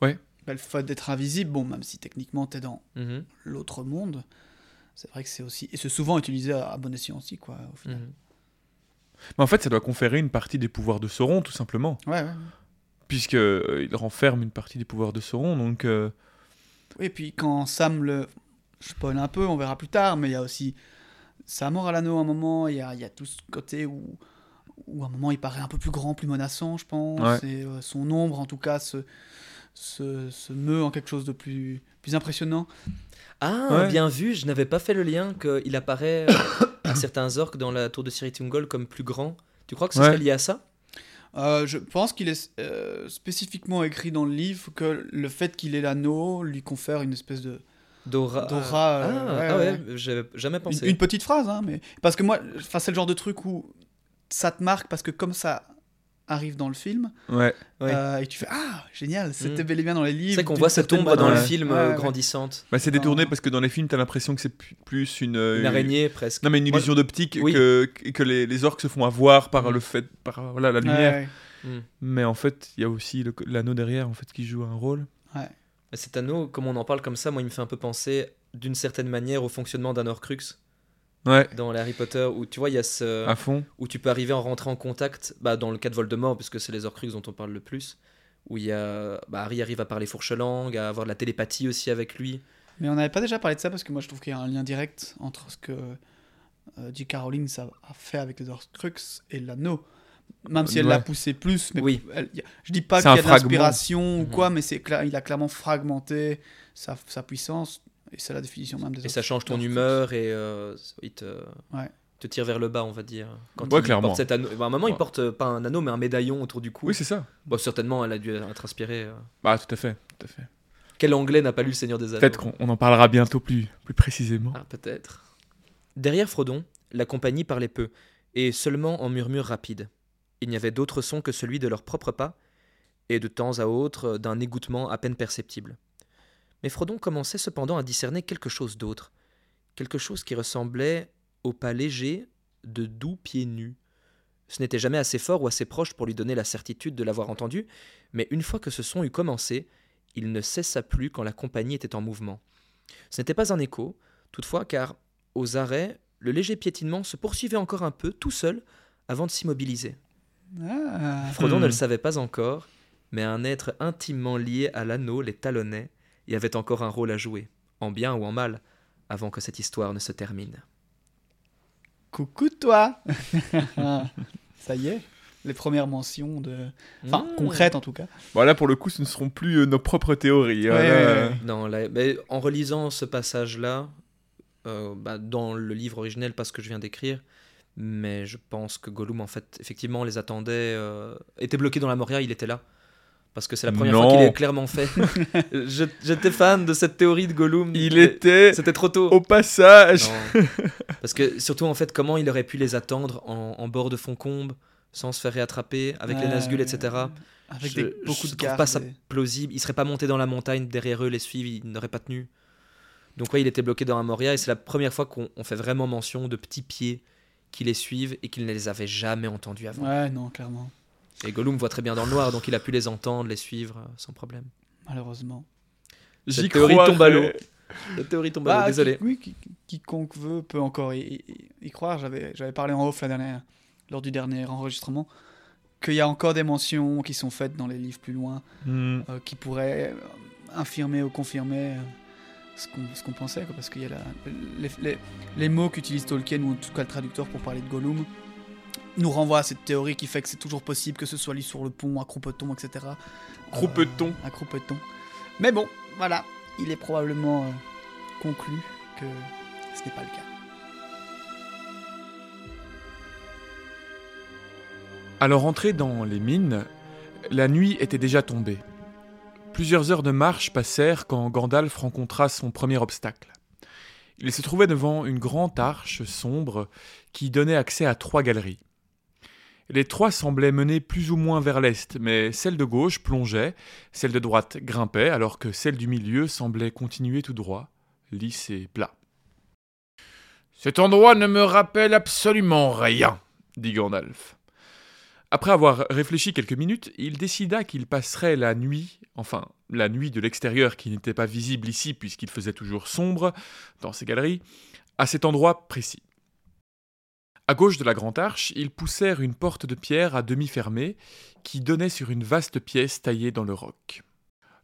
Bah, le fait d'être invisible, bon, même si techniquement t'es dans Mhm, l'autre monde, c'est vrai que c'est aussi. Et c'est souvent utilisé à, à bon escient aussi, quoi, au final. mhm. Mais en fait, ça doit conférer une partie des pouvoirs de Sauron, tout simplement. Ouais, ouais. Puisque euh, il renferme une partie des pouvoirs de Sauron, donc. euh, Oui, et puis quand Sam le. Je spoil un peu, on verra plus tard, mais il y a aussi sa mort à l'anneau à un moment, il y a, il y a tout ce côté où, où à un moment il paraît un peu plus grand, plus menaçant, je pense, Ouais. et euh, son ombre en tout cas se, se, se meut en quelque chose de plus, plus impressionnant. Ah, Ouais. bien vu, je n'avais pas fait le lien qu'il apparaît euh, à [COUGHS] certains orques dans la tour de Sirithungol comme plus grand. Tu crois que ce Ouais. serait lié à ça? Euh, je pense qu'il est euh, spécifiquement écrit dans le livre que le fait qu'il ait l'anneau lui confère une espèce de... D'aura. D'aura, Ah, ouais, ah ouais, ouais. j'avais jamais Une, pensé. une petite phrase, hein, mais... Parce que moi, enfin, c'est le genre de truc où ça te marque, parce que comme ça arrive dans le film, Ouais. Ouais. Euh, et tu fais Ah, génial, c'était Mm. bel et bien dans les livres. C'est qu'on voit cette ombre dans le film Ouais, euh, ouais. grandissante. Bah, c'est détourné Non. parce que dans les films, t'as l'impression que c'est plus une. euh, Une araignée presque. Non, mais une illusion d'optique Oui. que, que les, les orques se font avoir par Mhm. le fait. par euh, voilà, la lumière. ouais. Mm. Mais en fait, il y a aussi le- l'anneau derrière en fait, qui joue un rôle. Mais Cet anneau, comme on en parle comme ça, moi, il me fait un peu penser d'une certaine manière au fonctionnement d'un Horcrux Ouais, dans les Harry Potter, où tu vois, il y a ce. à fond. où tu peux arriver à rentrer en contact, bah, dans le cas de Voldemort, puisque c'est les Horcruxes dont on parle le plus, où il y a, bah, Harry arrive à parler fourche-langue, à avoir de la télépathie aussi avec lui. Mais on n'avait pas déjà parlé de ça parce que moi je trouve qu'il y a un lien direct entre ce que euh, J.K. Rowling ça a fait avec les Horcruxes et l'anneau. Même si elle Ouais. l'a poussé plus, mais Oui. elle- je dis pas qu'il y a de l'inspiration ou Mhm. quoi, mais c'est il a clairement fragmenté sa, sa puissance et c'est la définition même des Et ça change ton humeur et euh, il te, Ouais. te tire vers le bas, on va dire. Quand Ouais, il clairement. porte cet anneau. Bah, à un moment, il porte euh, pas un anneau, mais un médaillon autour du cou. Oui, c'est ça. Bon, certainement, elle a dû être inspirée. euh. Bah, tout à fait. Tout à fait. Quel anglais n'a pas lu Le Seigneur des Anneaux Peut-être qu'on on en parlera bientôt plus, plus précisément. Ah, peut-être. Derrière Frodon, la compagnie parlait peu, et seulement en murmures rapides. Il n'y avait d'autre son que celui de leurs propres pas, et de temps à autre d'un égouttement à peine perceptible. Mais Frodon commençait cependant à discerner quelque chose d'autre, quelque chose qui ressemblait au pas léger de doux pieds nus. Ce n'était jamais assez fort ou assez proche pour lui donner la certitude de l'avoir entendu, mais une fois que ce son eut commencé, il ne cessa plus quand la compagnie était en mouvement. Ce n'était pas un écho, toutefois, car aux arrêts, le léger piétinement se poursuivait encore un peu, tout seul, avant de s'immobiliser. Ah. Frodon Hmm. ne le savait pas encore, mais un être intimement lié à l'anneau les talonnait et avait encore un rôle à jouer, en bien ou en mal, avant que cette histoire ne se termine. Coucou toi [LAUGHS] Ça y est les premières mentions de. Enfin, Mmh. concrètes en tout cas. Bon, là, pour le coup, ce ne seront plus euh, nos propres théories. hein, Ouais, là, ouais, ouais. Non, là, mais en relisant ce passage-là, euh, bah, dans le livre originel, pas ce que je viens d'écrire, mais je pense que Gollum, en fait, effectivement, les attendait, euh, était bloqué dans la Moria, il était là. Parce que c'est la première Non. fois qu'il est clairement fait. [LAUGHS] J'étais fan de cette théorie de Gollum. Il était C'était trop tôt. au passage. Non. Parce que surtout, en fait, comment il aurait pu les attendre en, en bord de Foncombe, sans se faire réattraper, avec les Ouais, Nazgûl, etc. Avec je, des- beaucoup je de trouve pas ça plausible. Il serait pas monté dans la montagne derrière eux, les suivre, il n'aurait pas tenu. Donc ouais, il était bloqué dans un Moria et c'est la première fois qu'on on fait vraiment mention de petits pieds qui les suivent et qu'il ne les avait jamais entendus avant. Ouais, non, clairement. Et Gollum voit très bien dans le noir, donc il a pu les entendre, les suivre euh, sans problème. Malheureusement. J'y Cette théorie tombe à l'eau. La théorie tombe à l'eau, désolé. qui- oui, qui- quiconque veut peut encore y, y- y croire. J'avais parlé en off la dernière, lors du dernier enregistrement, qu'il y a encore des mentions qui sont faites dans les livres plus loin, Hmm. euh, qui pourraient euh, infirmer ou confirmer ce qu'on pensait. quoi, parce qu'il y a la- les, les- les mots qu'utilise Tolkien, ou en tout cas le traducteur pour parler de Gollum, nous renvoient à cette théorie qui fait que c'est toujours possible que ce soit lui sur le pont, à Croupeton, etc. Croupeton. Euh, à Croupeton. Mais bon, voilà, il est probablement euh, conclu que ce n'est pas le cas. À leur entrée dans les mines, la nuit était déjà tombée. Plusieurs heures de marche passèrent quand Gandalf rencontra son premier obstacle. Il se trouvait devant une grande arche sombre qui donnait accès à trois galeries. Les trois semblaient mener plus ou moins vers l'est, mais celle de gauche plongeait, celle de droite grimpait, alors que celle du milieu semblait continuer tout droit, lisse et plat. Cet endroit ne me rappelle absolument rien, dit Gandalf. Après avoir réfléchi quelques minutes, il décida qu'il passerait la nuit, enfin la nuit de l'extérieur qui n'était pas visible ici puisqu'il faisait toujours sombre dans ces galeries, à cet endroit précis. À gauche de la grande arche, ils poussèrent une porte de pierre à demi fermée qui donnait sur une vaste pièce taillée dans le roc.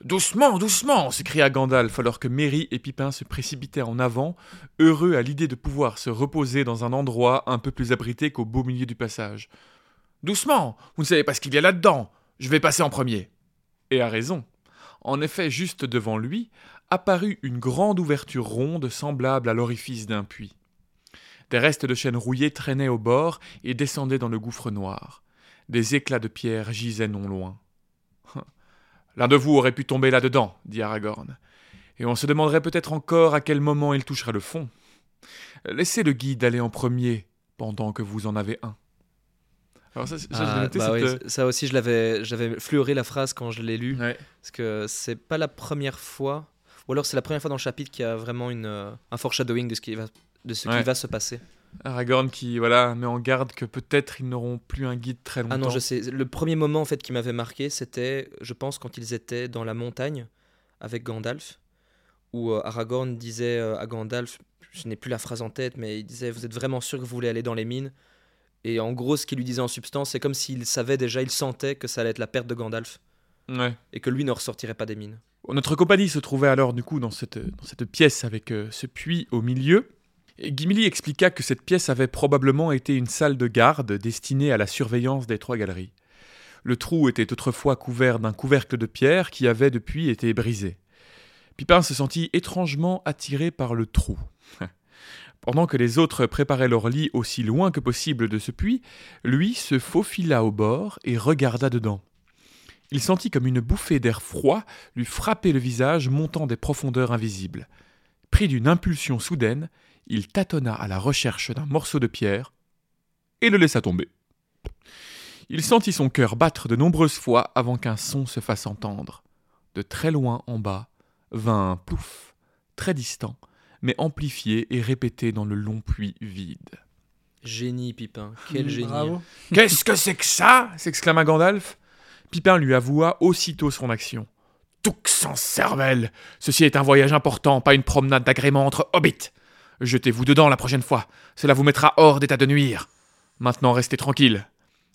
Doucement, doucement s'écria Gandalf alors que Merry et Pipin se précipitaient en avant, heureux à l'idée de pouvoir se reposer dans un endroit un peu plus abrité qu'au beau milieu du passage. Doucement, vous ne savez pas ce qu'il y a là-dedans. Je vais passer en premier. Et a raison. En effet, juste devant lui, apparut une grande ouverture ronde semblable à l'orifice d'un puits. Des restes de chêne rouillé traînaient au bord et descendaient dans le gouffre noir. Des éclats de pierre gisaient non loin. [LAUGHS] L'un de vous aurait pu tomber là-dedans, dit Aragorn. Et on se demanderait peut-être encore à quel moment il toucherait le fond. Laissez le guide aller en premier, pendant que vous en avez un. Alors ça, Ah, noté, bah cette, oui, ça aussi, je l'avais, j'avais fleuré la phrase quand je l'ai lu. euh, ouais. Parce que c'est pas la première fois, ou alors c'est la première fois dans le chapitre qu'il y a vraiment une, euh, un foreshadowing de ce qui va, de ce Ouais. qui va se passer. Aragorn qui voilà met en garde que peut-être ils n'auront plus un guide très longtemps. Ah non, je sais. Le premier moment en fait qui m'avait marqué, c'était, je pense, quand ils étaient dans la montagne avec Gandalf, où euh, Aragorn disait euh, à Gandalf, je n'ai plus la phrase en tête, mais il disait, vous êtes vraiment sûr que vous voulez aller dans les mines? Et en gros, ce qu'il lui disait en substance, c'est comme s'il savait déjà, il sentait que ça allait être la perte de Gandalf Ouais. et que lui ne ressortirait pas des mines. Notre compagnie se trouvait alors du coup dans cette, dans cette pièce avec euh, ce puits au milieu. Gimli expliqua que cette pièce avait probablement été une salle de garde destinée à la surveillance des trois galeries. Le trou était autrefois couvert d'un couvercle de pierre qui avait depuis été brisé. Pipin se sentit étrangement attiré par le trou. [LAUGHS] Pendant que les autres préparaient leur lit aussi loin que possible de ce puits, lui se faufila au bord et regarda dedans. Il sentit comme une bouffée d'air froid lui frapper le visage montant des profondeurs invisibles. Pris d'une impulsion soudaine, il tâtonna à la recherche d'un morceau de pierre et le laissa tomber. Il sentit son cœur battre de nombreuses fois avant qu'un son se fasse entendre. De très loin en bas vint un plouf, très distant, mais amplifié et répété dans le long puits vide. Génie, Pipin. Quel génie. Bravo. Qu'est-ce que c'est que ça? s'exclama Gandalf. Pipin lui avoua aussitôt son action. Toux sans cervelle Ceci est un voyage important, pas une promenade d'agrément entre hobbits Jetez-vous dedans la prochaine fois, cela vous mettra hors d'état de nuire. Maintenant, restez tranquille.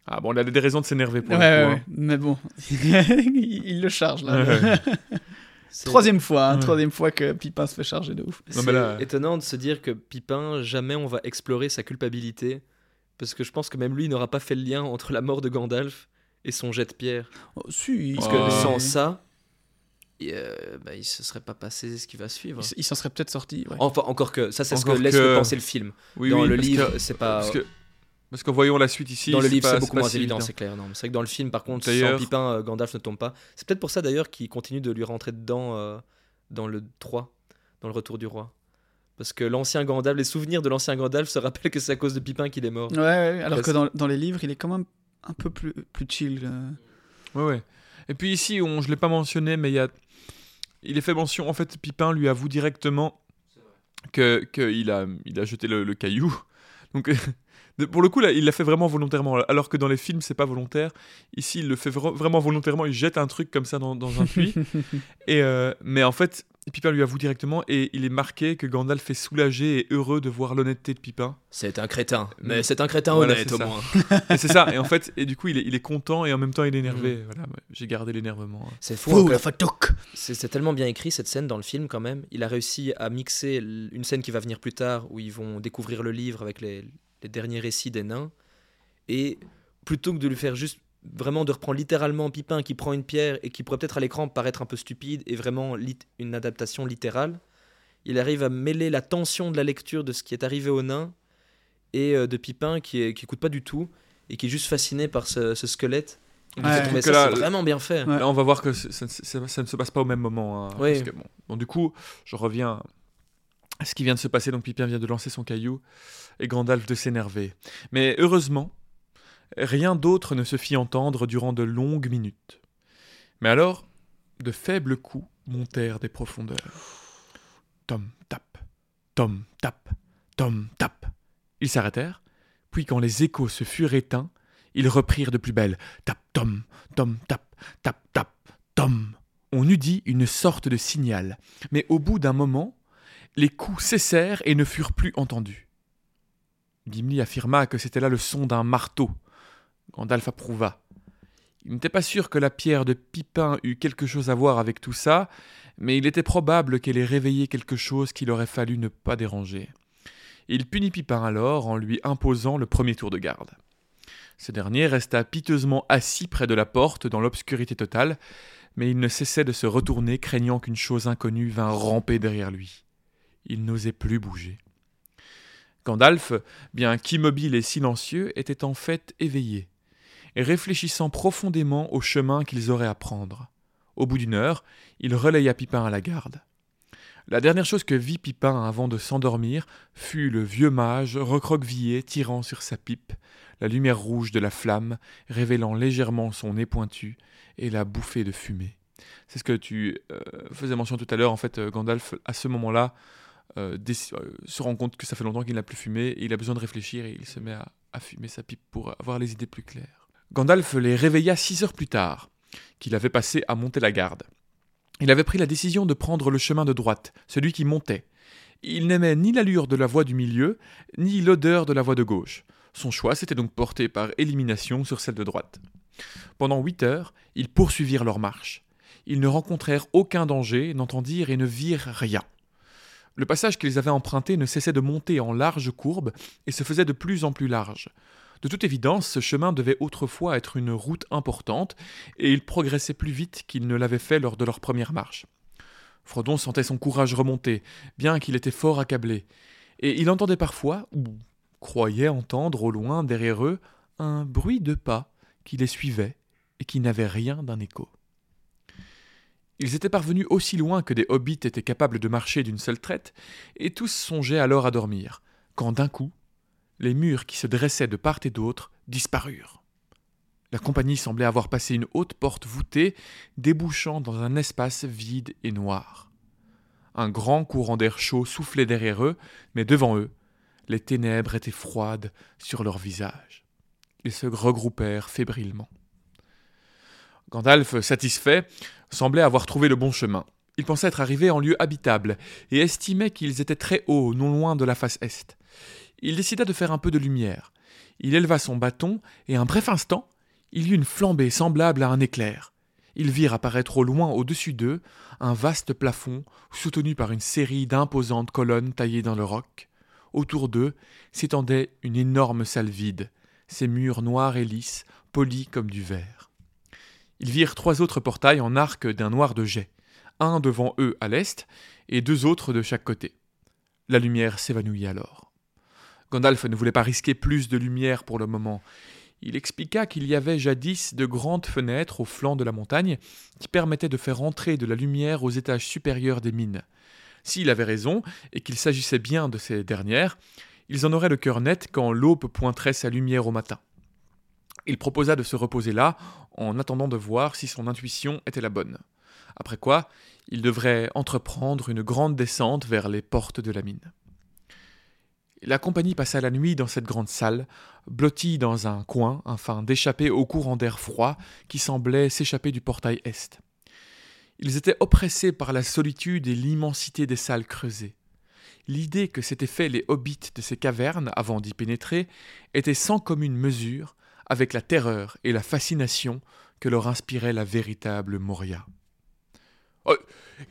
Ah bon, il a des raisons de s'énerver pour Ouais, le ouais, coup. ouais. mais bon, [LAUGHS] il, le charge là. Ouais. [LAUGHS] Troisième fois, hein, Ouais. troisième fois que Pipin se fait charger de ouf. Non, C'est mais là- étonnant de se dire que Pipin, jamais on va explorer sa culpabilité Parce que je pense que même lui n'aura pas fait le lien entre la mort de Gandalf et son jet de pierre. Oh, si, Parce Oh. que sans ça, il, euh, bah, il se serait pas passé ce qui va suivre. il, il s'en serait peut-être sorti. ouais. Enfin, encore que ça, c'est ce que laisse que- penser le film. Oui, dans oui, le parce livre, que- c'est pas. Parce que, parce qu'en voyant la suite ici, dans le livre, c'est beaucoup moins si évident, c'est clair. C'est vrai que dans le film, par contre, sans Pipin, euh, Gandalf ne tombe pas. C'est peut-être pour ça d'ailleurs qu'il continue de lui rentrer dedans euh, dans le 3, dans le Retour du Roi. Parce que l'ancien Gandalf, les souvenirs de l'ancien Gandalf se rappellent que c'est à cause de Pipin qu'il est mort. Ouais, ouais, alors Parce- que dans, dans les livres, il est quand même un peu plus, plus chill. euh. Ouais, ouais. Et puis ici, on, je l'ai pas mentionné, mais il y a, il est fait mention. En fait, Pipin lui avoue directement que qu'il a, il a jeté le, le caillou. Donc, [LAUGHS] pour le coup, là, il l'a fait vraiment volontairement. Alors que dans les films, c'est pas volontaire. Ici, il le fait vra- vraiment volontairement. Il jette un truc comme ça dans, dans un puits. [LAUGHS] et euh, mais en fait, Pipin lui avoue directement et il est marqué que Gandalf est soulagé et heureux de voir l'honnêteté de Pipin. C'est un crétin, mais Mais- c'est un crétin Voilà, honnête au ça. moins. [LAUGHS] et c'est ça. Et en fait, et du coup, il est, il est content et en même temps, il est énervé. Voilà, ouais, j'ai gardé l'énervement. hein. C'est fou. Hein, la fatoc C'est tellement bien écrit cette scène dans le film quand même. Il a réussi à mixer une scène qui va venir plus tard où ils vont découvrir le livre avec les, les derniers récits des nains. Et plutôt que de lui faire juste vraiment de reprendre littéralement Pipin qui prend une pierre et qui pourrait peut-être à l'écran paraître un peu stupide et vraiment lit- une adaptation littérale, il arrive à mêler la tension de la lecture de ce qui est arrivé aux nains et euh, de Pipin qui, est, qui écoute pas du tout et qui est juste fasciné par ce, ce squelette. Ouais. ça, là, c'est vraiment bien fait. Ouais. Là, on va voir que ça, ça- ça- ça ne se passe pas au même moment. hein, Oui. parce que, bon, bon, du coup, je reviens à ce qui vient de se passer. Donc, Pipin vient de lancer son caillou et Gandalf de s'énerver. Mais heureusement, rien d'autre ne se fit entendre durant de longues minutes. Mais alors, de faibles coups montèrent des profondeurs. Tom, tap, tom, tap, tom, tap. Ils s'arrêtèrent, puis quand les échos se furent éteints, ils reprirent de plus belle. Tap, tom, tom, tap, tap, tap, tom. On eût dit une sorte de signal, mais au bout d'un moment, les coups cessèrent et ne furent plus entendus. Gimli affirma que c'était là le son d'un marteau. Gandalf approuva. Il n'était pas sûr que la pierre de Pipin eût quelque chose à voir avec tout ça, mais il était probable qu'elle ait réveillé quelque chose qu'il aurait fallu ne pas déranger. Il punit Pipin alors en lui imposant le premier tour de garde. Ce dernier resta piteusement assis près de la porte dans l'obscurité totale, mais il ne cessait de se retourner craignant qu'une chose inconnue vînt ramper derrière lui. Il n'osait plus bouger. Gandalf, bien qu'immobile et silencieux, était en fait éveillé, et réfléchissant profondément au chemin qu'ils auraient à prendre. Au bout d'une heure, il relaya Pipin à la garde. La dernière chose que vit Pipin avant de s'endormir fut le vieux mage recroquevillé tirant sur sa pipe, la lumière rouge de la flamme révélant légèrement son nez pointu et la bouffée de fumée. C'est ce que tu euh, faisais mention tout à l'heure. En fait, euh, Gandalf, à ce moment-là, euh, se rend compte que ça fait longtemps qu'il n'a plus fumé et il a besoin de réfléchir et il se met à fumer sa pipe pour avoir les idées plus claires. Gandalf les réveilla six heures plus tard, qu'il avait passé à monter la garde. Il avait pris la décision de prendre le chemin de droite, celui qui montait. Il n'aimait ni l'allure de la voie du milieu, ni l'odeur de la voie de gauche. Son choix s'était donc porté par élimination sur celle de droite. Pendant huit heures, ils poursuivirent leur marche. Ils ne rencontrèrent aucun danger, n'entendirent et ne virent rien. Le passage qu'ils avaient emprunté ne cessait de monter en larges courbes et se faisait de plus en plus large. De toute évidence, ce chemin devait autrefois être une route importante, et ils progressaient plus vite qu'ils ne l'avaient fait lors de leur première marche. Frodon sentait son courage remonter, bien qu'il était fort accablé, et il entendait parfois, ou croyait entendre au loin derrière eux, un bruit de pas qui les suivait et qui n'avait rien d'un écho. Ils étaient parvenus aussi loin que des hobbits étaient capables de marcher d'une seule traite, et tous songeaient alors à dormir, quand d'un coup, les murs qui se dressaient de part et d'autre disparurent. La compagnie semblait avoir passé une haute porte voûtée, débouchant dans un espace vide et noir. Un grand courant d'air chaud soufflait derrière eux, mais devant eux, les ténèbres étaient froides sur leurs visages. Ils se regroupèrent fébrilement. Gandalf, satisfait, semblait avoir trouvé le bon chemin. Il pensait être arrivé en lieu habitable et estimait qu'ils étaient très hauts, non loin de la face est. Il décida de faire un peu de lumière. Il éleva son bâton et un bref instant, il eut une flambée semblable à un éclair. Ils virent apparaître au loin au-dessus d'eux un vaste plafond soutenu par une série d'imposantes colonnes taillées dans le roc. Autour d'eux s'étendait une énorme salle vide, ses murs noirs et lisses, polis comme du verre. Ils virent trois autres portails en arc d'un noir de jet, un devant eux à l'est et deux autres de chaque côté. La lumière s'évanouit alors. Gandalf ne voulait pas risquer plus de lumière pour le moment. Il expliqua qu'il y avait jadis de grandes fenêtres au flanc de la montagne qui permettaient de faire entrer de la lumière aux étages supérieurs des mines. S'il avait raison, et qu'il s'agissait bien de ces dernières, ils en auraient le cœur net quand l'aube pointerait sa lumière au matin. Il proposa de se reposer là, en attendant de voir si son intuition était la bonne. Après quoi, il devrait entreprendre une grande descente vers les portes de la mine. La compagnie passa la nuit dans cette grande salle, blottie dans un coin, afin d'échapper au courant d'air froid qui semblait s'échapper du portail est. Ils étaient oppressés par la solitude et l'immensité des salles creusées. L'idée que s'étaient fait les hobbits de ces cavernes avant d'y pénétrer était sans commune mesure avec la terreur et la fascination que leur inspirait la véritable Moria. Oh,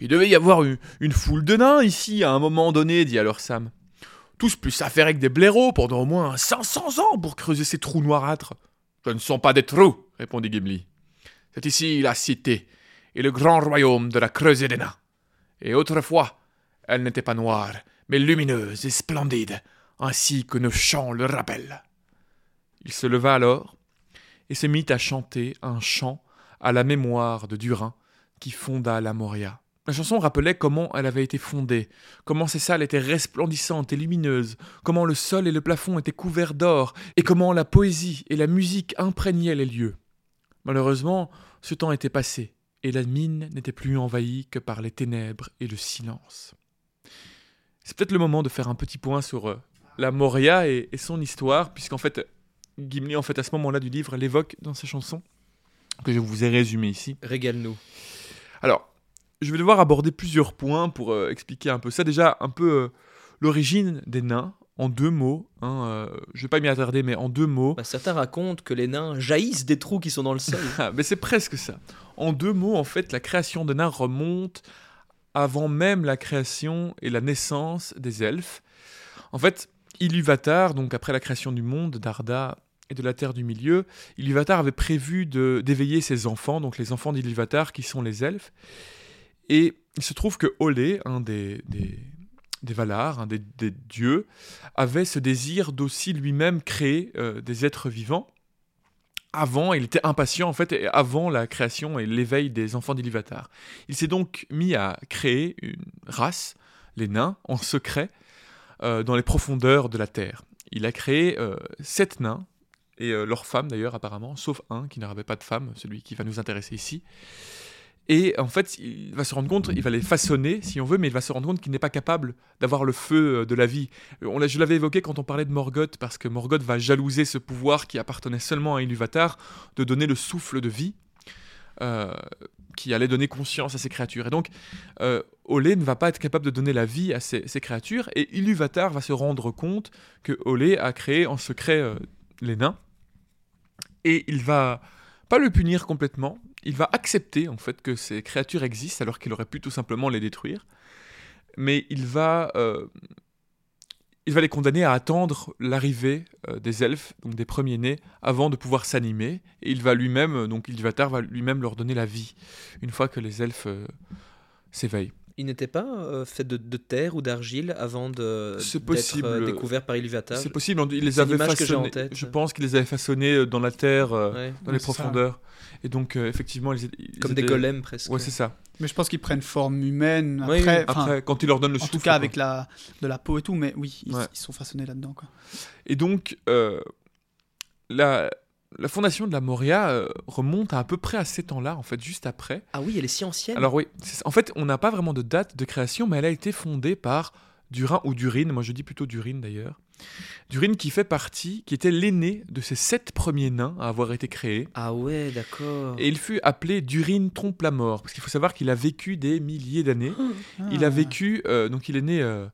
il devait y avoir une, une foule de nains ici à un moment donné, dit alors Sam. Tous plus faire avec des blaireaux pendant au moins 500 ans pour creuser ces trous noirâtres. Ce ne sont pas des trous, répondit Gimli. C'est ici la cité et le grand royaume de la creusée des nains. Et autrefois, elle n'était pas noire, mais lumineuse et splendide, ainsi que nos chants le rappellent. Il se leva alors et se mit à chanter un chant à la mémoire de Durin qui fonda la Moria. La chanson rappelait comment elle avait été fondée, comment ces salles étaient resplendissantes et lumineuses, comment le sol et le plafond étaient couverts d'or, et comment la poésie et la musique imprégnaient les lieux. Malheureusement, ce temps était passé, et la mine n'était plus envahie que par les ténèbres et le silence. C'est peut-être le moment de faire un petit point sur euh, la Moria et, et son histoire, puisqu'en fait, Gimli, en fait, à ce moment-là du livre, l'évoque dans ses chansons, que je vous ai résumées ici. Régale-nous. Alors, je vais devoir aborder plusieurs points pour euh, expliquer un peu ça. Déjà, un peu euh, l'origine des nains, en deux mots. Hein, euh, je vais pas m'y attarder, mais en deux mots. Bah, certains racontent que les nains jaillissent des trous qui sont dans le sol. [LAUGHS] Ah, mais c'est presque ça. En deux mots, en fait, la création des nains remonte avant même la création et la naissance des elfes. En fait, Iluvatar, donc après la création du monde, d'Arda et de la Terre du Milieu, Iluvatar avait prévu d'éveiller ses enfants, donc les enfants d'Iluvatar qui sont les elfes. Et il se trouve que Olé, un des, des, des Valar, un des, dieux, avait ce désir d'aussi lui-même créer euh, des êtres vivants. Avant, il était impatient en fait, avant la création et l'éveil des enfants d'Ilivatar. Il s'est donc mis à créer une race, les nains, en secret, euh, dans les profondeurs de la terre. Il a créé euh, sept nains, et leurs femmes d'ailleurs apparemment, sauf un qui n'avait pas de femme, celui qui va nous intéresser ici. Et en fait, il va se rendre compte, il va les façonner si on veut, mais il va se rendre compte qu'il n'est pas capable d'avoir le feu euh, de la vie. Euh, je l'avais évoqué quand on parlait de Morgoth, parce que Morgoth va jalouser ce pouvoir qui appartenait seulement à Iluvatar de donner le souffle de vie, euh, qui allait donner conscience à ces créatures. Et donc, euh, Olé ne va pas être capable de donner la vie à ces, créatures, et Iluvatar va se rendre compte que Olé a créé en secret les nains, et il va pas le punir complètement, il va accepter en fait que ces créatures existent alors qu'il aurait pu tout simplement les détruire, mais il va, euh, il va les condamner à attendre l'arrivée euh, des elfes, donc des premiers-nés, avant de pouvoir s'animer, et il va lui-même, donc Ilvatar va lui-même leur donner la vie, une fois que les elfes euh, s'éveillent. Il n'était pas euh, fait de, de terre ou d'argile avant de d'être euh, découvert par Iluvatar. C'est possible, il les avait en façonnés, je pense qu'il les avait façonnés euh, dans la terre, euh, Ouais. dans les ça. profondeurs, et donc euh, effectivement, ils, ils Comme des golems presque. Ouais, c'est ça. Mais je pense qu'ils prennent forme humaine après. oui. Après, quand il leur donne le en souffle. tout cas quoi. avec la, de la peau et tout, mais oui, ils, Ouais. ils sont façonnés là-dedans. Et donc, euh, la, fondation de la Moria euh, remonte à, à peu près à ces temps-là, en fait, juste après. Ah oui, elle est si ancienne. Alors oui, en fait, on n'a pas vraiment de date de création, mais elle a été fondée par Durin ou Durine, moi je dis plutôt Durine d'ailleurs. Durine qui fait partie, qui était l'aîné de ces sept premiers nains à avoir été créés. Ah ouais, d'accord. Et il fut appelé Durine trompe la mort, parce qu'il faut savoir qu'il a vécu des milliers d'années. [GASPS] Il a Ah. vécu, euh, donc il est né, euh,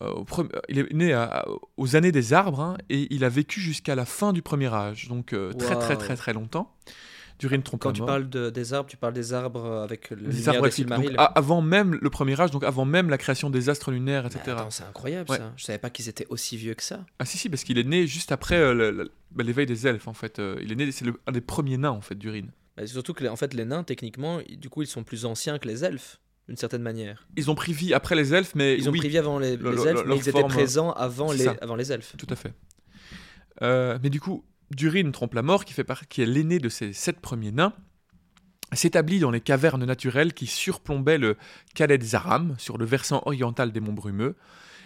au pre- il est né à- aux années des arbres, hein, et il a vécu jusqu'à la fin du premier âge, donc euh, très très très très longtemps. Durin trompe Quand tu parles de- des arbres, tu parles des arbres avec le Des arbres de. Donc, avant même le premier âge, donc avant même la création des astres lunaires, etc. attends, c'est incroyable Ouais. ça. Je savais pas qu'ils étaient aussi vieux que ça. Ah si si parce qu'il est né juste après euh, bah, l'éveil des elfes en fait. Euh, il est né, c'est un des premiers nains en fait, Durin. Bah, surtout que les- en fait les nains techniquement, du coup ils sont plus anciens que les elfes d'une certaine manière. Ils ont pris vie après les elfes, mais Ils ont pris vie avant les, Le- les le- elfes, mais ils étaient présents avant les, ça. avant les elfes. tout à fait. Euh, mais du coup, Durin trompe la mort, qui fait par- qui est l'aîné de ces sept premiers nains, s'établit dans les cavernes naturelles qui surplombaient le Khaled Zaram sur le versant oriental des monts Brumeux.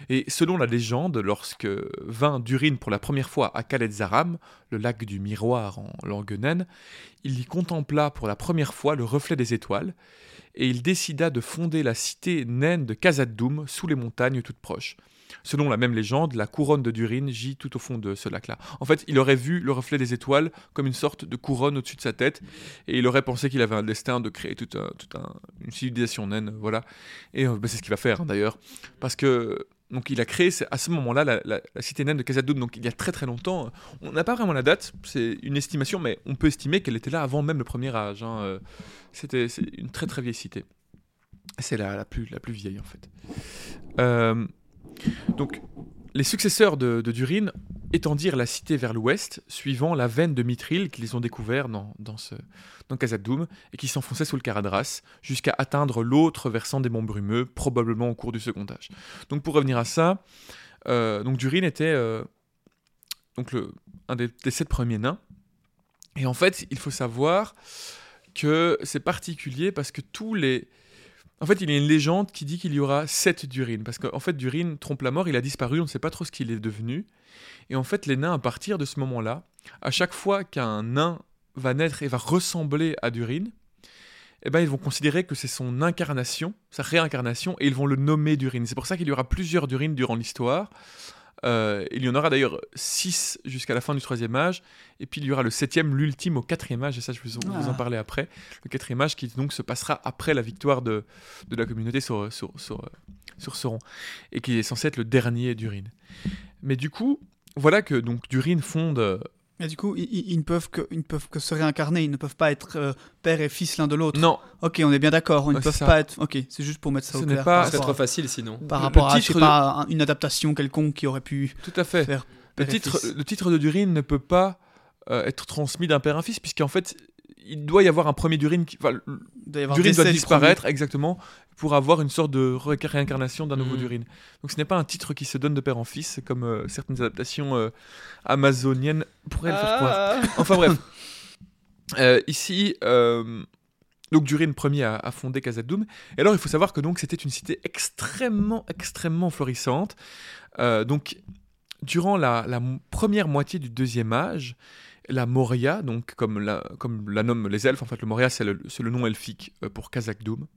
Et selon la légende, lorsque vint Durin pour la première fois à Khaled Zaram, le lac du miroir en langue naine, il y contempla pour la première fois le reflet des étoiles, et il décida de fonder la cité naine de Khazad-dûm sous les montagnes toutes proches. Selon la même légende, la couronne de Durin gît tout au fond de ce lac-là. En fait, il aurait vu le reflet des étoiles comme une sorte de couronne au-dessus de sa tête, et il aurait pensé qu'il avait un destin de créer toute, un- toute un- une civilisation naine, voilà. Et euh, bah, c'est ce qu'il va faire d'ailleurs, parce que donc il a créé à ce moment-là la, cité naine de Khazad-dûm, donc il y a très très longtemps. On n'a pas vraiment la date, c'est une estimation, mais on peut estimer qu'elle était là avant même le premier âge. hein, euh, C'était une très très vieille cité. C'est la, la, plus, la plus vieille en fait. Euh, donc, les successeurs de, Durin étendirent la cité vers l'ouest, suivant la veine de Mithril qu'ils ont découvert dans, dans, ce, et qui s'enfonçait sous le Caradras, jusqu'à atteindre l'autre versant des monts brumeux, probablement au cours du second âge. Donc, pour revenir à ça, euh, Durin était euh, un des sept premiers nains. Et en fait, il faut savoir que c'est particulier parce que tous les, en fait, il y a une légende qui dit qu'il y aura sept Durin. Parce qu'en fait, Durin trompe la mort, il a disparu, on ne sait pas trop ce qu'il est devenu. Et en fait, les nains, à partir de ce moment-là, à chaque fois qu'un nain va naître et va ressembler à Durin, eh ben, ils vont considérer que c'est son incarnation, sa réincarnation, et ils vont le nommer Durin. C'est pour ça qu'il y aura plusieurs Durin durant l'histoire. Euh, il y en aura d'ailleurs six jusqu'à la fin du troisième âge, et puis il y aura le septième, l'ultime au quatrième âge, et ça je vais vous, en Ah. parler après. Le quatrième âge qui donc se passera après la victoire de, de la communauté sur, sur, sur, sur Sauron, et qui est censé être le dernier d'Urin. Mais du coup, voilà que donc Durin fonde... Et du coup, ils, ne peuvent que, ils ne peuvent que se réincarner, ils ne peuvent pas être euh, père et fils l'un de l'autre. Non, Ok, on est bien d'accord, ils ne Ouais, peuvent ça. pas être. Ok, c'est juste pour mettre ça Ce au clair. pas- par Ce serait rapport trop à- facile sinon. Par Le rapport à, titre de- pas, une adaptation quelconque qui aurait pu tout à fait. faire. Le père et titre, fils. le titre de Durin ne peut pas euh, être transmis d'un père à un fils, puisqu'en fait, il doit y avoir un premier Durin qui... enfin, doit Durin doit disparaître, exactement, pour avoir une sorte de ré- réincarnation d'un nouveau Mhm. Durin. Donc ce n'est pas un titre qui se donne de père en fils, comme euh, certaines adaptations euh, amazoniennes pourraient le faire croire. Ah. Enfin bref. [LAUGHS] Euh, ici, donc Durin Ier a, a fondé Khazad-dûm. Et alors, il faut savoir que donc c'était une cité extrêmement, extrêmement florissante. Donc, durant la, première moitié du deuxième âge, la Moria, donc comme la, comme la nomment les elfes, en fait, le Moria, c'est le, le nom elfique euh, pour Khazad-dûm.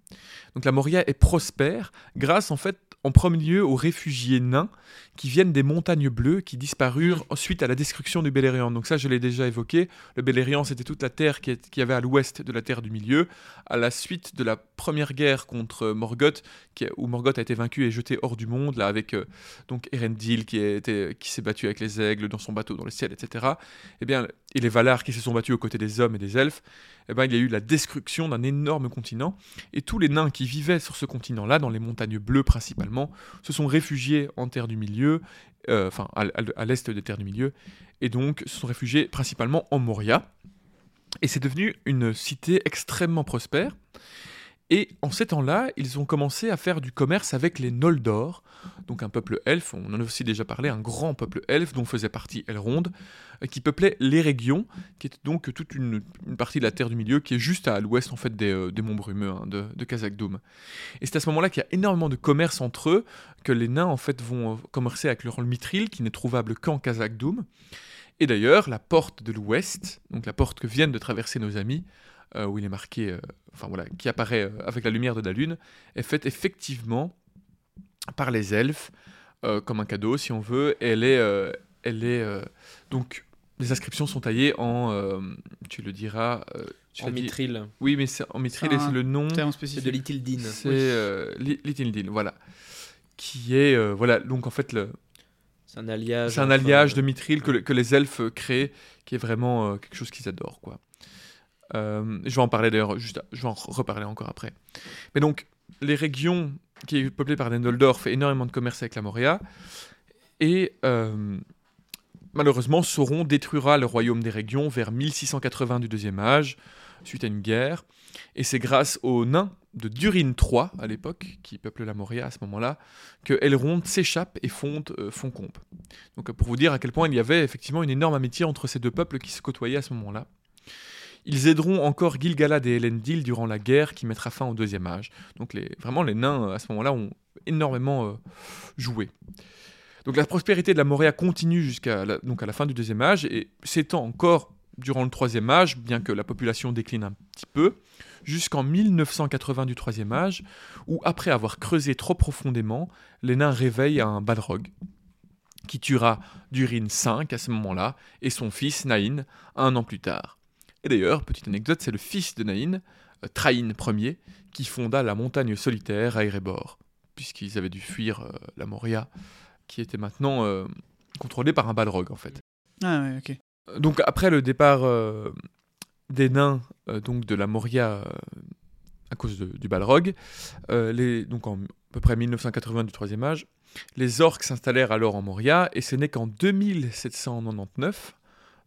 Donc, la Moria est prospère grâce, en fait, en premier lieu aux réfugiés nains qui viennent des montagnes bleues qui disparurent suite à la destruction du Beleriand. Donc ça, je l'ai déjà évoqué. Le Beleriand, c'était toute la terre qui, est- qui avait à l'ouest de la Terre du Milieu. À la suite de la première guerre contre Morgoth, qui, où Morgoth a été vaincu et jeté hors du monde, là avec euh, donc Erendil qui, s'est battu avec les aigles dans son bateau dans le ciel, etc. Eh bien, et les Valar qui se sont battus aux côtés des hommes et des elfes. Eh ben, il y a eu la destruction d'un énorme continent. Et tous les nains qui vivaient sur ce continent-là, dans les montagnes bleues principalement, se sont réfugiés en Terre du Milieu, euh, enfin à, à- à l'est des Terres du Milieu, et donc se sont réfugiés principalement en Moria. Et c'est devenu une cité extrêmement prospère. Et en ces temps-là, ils ont commencé à faire du commerce avec les Noldor, donc un peuple elfe, on en a aussi déjà parlé, un grand peuple elfe dont faisait partie Elrond, qui peuplait les régions, qui est donc toute une, partie de la Terre du Milieu qui est juste à l'ouest en fait des, euh, monts brumeux hein, de, de. Et c'est à ce moment-là qu'il y a énormément de commerce entre eux, que les nains en fait vont euh, commercer avec leur mithril qui n'est trouvable qu'en Khazad-dûm. Et d'ailleurs, la porte de l'ouest, donc la porte que viennent de traverser nos amis, euh, où il est marqué, euh, enfin voilà, qui apparaît euh, avec la lumière de la lune, est faite effectivement par les elfes euh, comme un cadeau, si on veut. Et elle est, euh, elle est euh, donc les inscriptions sont taillées en, euh, tu le diras, euh, tu En dit- mithril. Oui, mais c'est en mithril et Ah, c'est le nom. C'est de l'Itildine. C'est euh, Litildil, voilà. Qui est, euh, voilà, donc en fait, le- C'est un alliage. c'est un alliage de mithril que, le- que les elfes créent, qui est vraiment euh, quelque chose qu'ils adorent, quoi. Euh, je vais en parler d'ailleurs, juste, je vais en reparler encore après. Mais donc, les régions qui est peuplées par Nendeldorf fait énormément de commerce avec la Moria. Et euh, malheureusement, Sauron détruira le royaume des régions vers 1680 du deuxième âge, suite à une guerre. Et c'est grâce aux nains de Durin III, à l'époque, qui peuplent la Moria à ce moment-là, que Elrond s'échappe et fonde euh, Foncombe. Donc pour vous dire à quel point il y avait effectivement une énorme amitié entre ces deux peuples qui se côtoyaient à ce moment-là. Ils aideront encore Gilgalad et Elendil durant la guerre qui mettra fin au deuxième âge. Donc vraiment les nains à ce moment-là ont énormément euh, joué. Donc la prospérité de la Moria continue jusqu'à la, fin du deuxième âge et s'étend encore durant le troisième âge, bien que la population décline un petit peu, jusqu'en 1980 du troisième âge, où après avoir creusé trop profondément, les nains réveillent un Balrog, qui tuera Durin V à ce moment-là, et son fils Nain un an plus tard. Et d'ailleurs, petite anecdote, c'est le fils de Nain, euh, Train Ier, qui fonda la montagne solitaire à Erebor, puisqu'ils avaient dû fuir euh, la Moria, qui était maintenant euh, contrôlée par un Balrog en fait. Ah ouais, ok. Donc après le départ euh, des nains donc de la Moria à cause de- du Balrog, les, donc en à peu près 1980 du troisième âge, les orques s'installèrent alors en Moria et ce n'est qu'en 2799,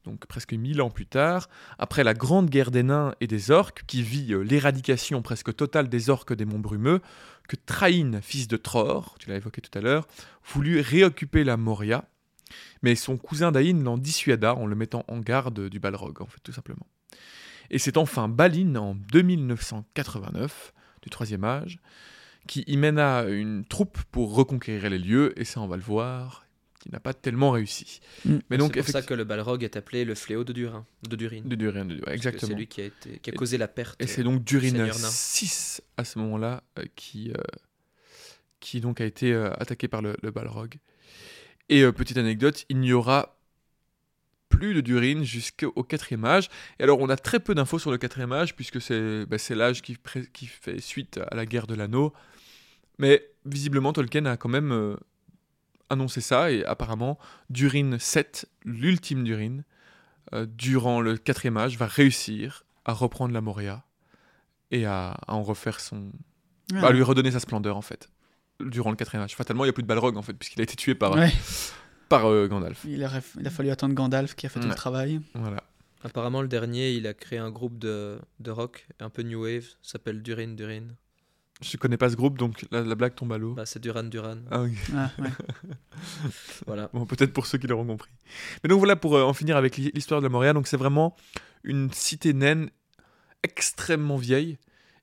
donc presque 1000 ans plus tard, après la grande guerre des nains et des orques qui vit euh, l'éradication presque totale des orques des monts brumeux, que Train, fils de Tror, tu l'as évoqué tout à l'heure, voulut réoccuper la Moria mais son cousin Dain l'en dissuada en le mettant en garde du Balrog, en fait, tout simplement. Et c'est enfin Balin, en 2989, du troisième âge, qui y mena une troupe pour reconquérir les lieux, et ça, on va le voir, qui n'a pas tellement réussi. Mm. Mais donc, c'est pour ça que le Balrog est appelé le fléau de Durin, de Durin. de Durin, de- que exactement. C'est lui qui a, été, qui a Et- causé la perte. Et c'est donc Durin Seigneur nain. 6 à ce moment-là euh, qui, euh, qui donc a été euh, attaqué par le, le Balrog. Et euh, petite anecdote, il n'y aura plus de Durin jusqu'au quatrième âge. Et alors on a très peu d'infos sur le quatrième âge puisque c'est bah, c'est l'âge qui, pré- qui fait suite à la guerre de l'anneau. Mais visiblement Tolkien a quand même euh, annoncé ça et apparemment Durin 7, l'ultime Durin, euh, durant le quatrième âge, va réussir à reprendre la Moria et à, à en refaire son. À lui redonner sa splendeur en fait. Durant le quatrième âge. Fatalement, il n'y a plus de Balrog en fait, puisqu'il a été tué par, Ouais. par euh, Gandalf. Il, a, il a fallu attendre Gandalf qui a fait tout le travail. Voilà. Apparemment, le dernier, il a créé un groupe de, de rock, un peu new wave, s'appelle Durin Durin. Je connais pas ce groupe, donc la, la blague tombe à l'eau. Bah, c'est Duran Duran. Ah oui. Ah, ouais. [LAUGHS] Voilà. Bon, peut-être pour ceux qui l'auront compris. Mais donc voilà, pour euh, en finir avec l'hi- l'histoire de la Moria, donc c'est vraiment une cité naine extrêmement vieille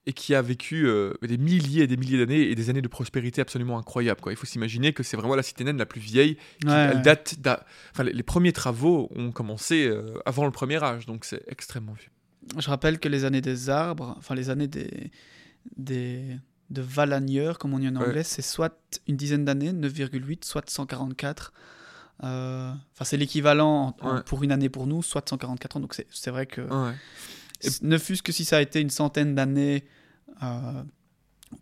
et qui a vécu euh, des milliers et des milliers d'années et des années de prospérité absolument incroyables. Quoi. Il faut s'imaginer que c'est vraiment la cité naine la plus vieille. qui- Ouais, elle date d'a- enfin, les, les premiers travaux ont commencé euh, avant le premier âge, donc c'est extrêmement vieux. Je rappelle que les années des arbres, enfin les années des, des de Valagneur, comme on dit en Ouais. anglais, c'est soit une dizaine d'années, 9,8, soit 144. Euh, Enfin, c'est l'équivalent Ouais. pour une année pour nous, soit 144 ans. Donc c'est c'est vrai que Ouais. Et- c- ne fût-ce que si ça a été une centaine d'années euh,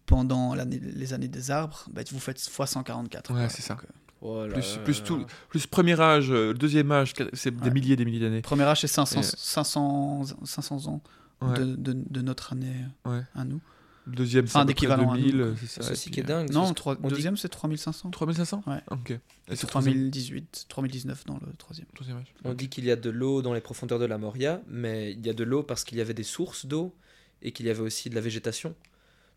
pendant l'année- les années des arbres, bah, vous faites x 144. Ouais, quoi. c'est ça. Donc, euh, Oh là Plus, là plus là tout, plus premier âge, deuxième âge, c'est des milliers et des milliers d'années. premier âge, c'est 500, Et- 500, 500 ans Ouais. de, de- de notre année Ouais. à nous. Le deuxième, c'est Enfin, d'équivalent à nous, 2000, quoi. euh, c'est ça. Puis, qui est euh, dingue. Non, trois- on dit- deuxième, c'est 3500. 3500 Ouais. Ok. Et C'est sur troisième, 3018, 3019 dans le troisième. troisième âge. On dit qu'il y a de l'eau dans les profondeurs de la Moria, mais il y a de l'eau parce qu'il y avait des sources d'eau et qu'il y avait aussi de la végétation.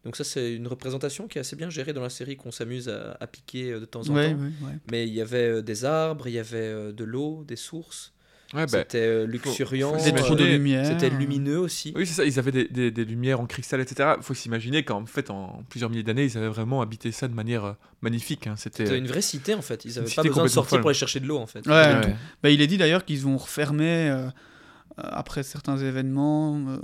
Donc ça, c'est une représentation qui est assez bien gérée dans la série, qu'on s'amuse à, à piquer euh, de temps en Ouais, temps. ouais, ouais. Mais il y avait euh, des arbres, il y avait euh, de l'eau, des sources. Ouais, bah, C'était euh, luxuriant. faut Des s'imaginer- trous de euh, lumière. C'était lumineux aussi. Oui, c'est ça, ils avaient des, des- des lumières en cristal, etc. Il faut s'imaginer qu'en fait, en plusieurs milliers d'années, ils avaient vraiment habité ça de manière euh, magnifique. hein. C'était. Une vraie cité en fait. Ils n'avaient pas besoin de sortir folle. pour aller chercher de l'eau en fait. Ouais, Ouais. Bah, il est dit d'ailleurs qu'ils vont refermer euh, après certains événements. euh,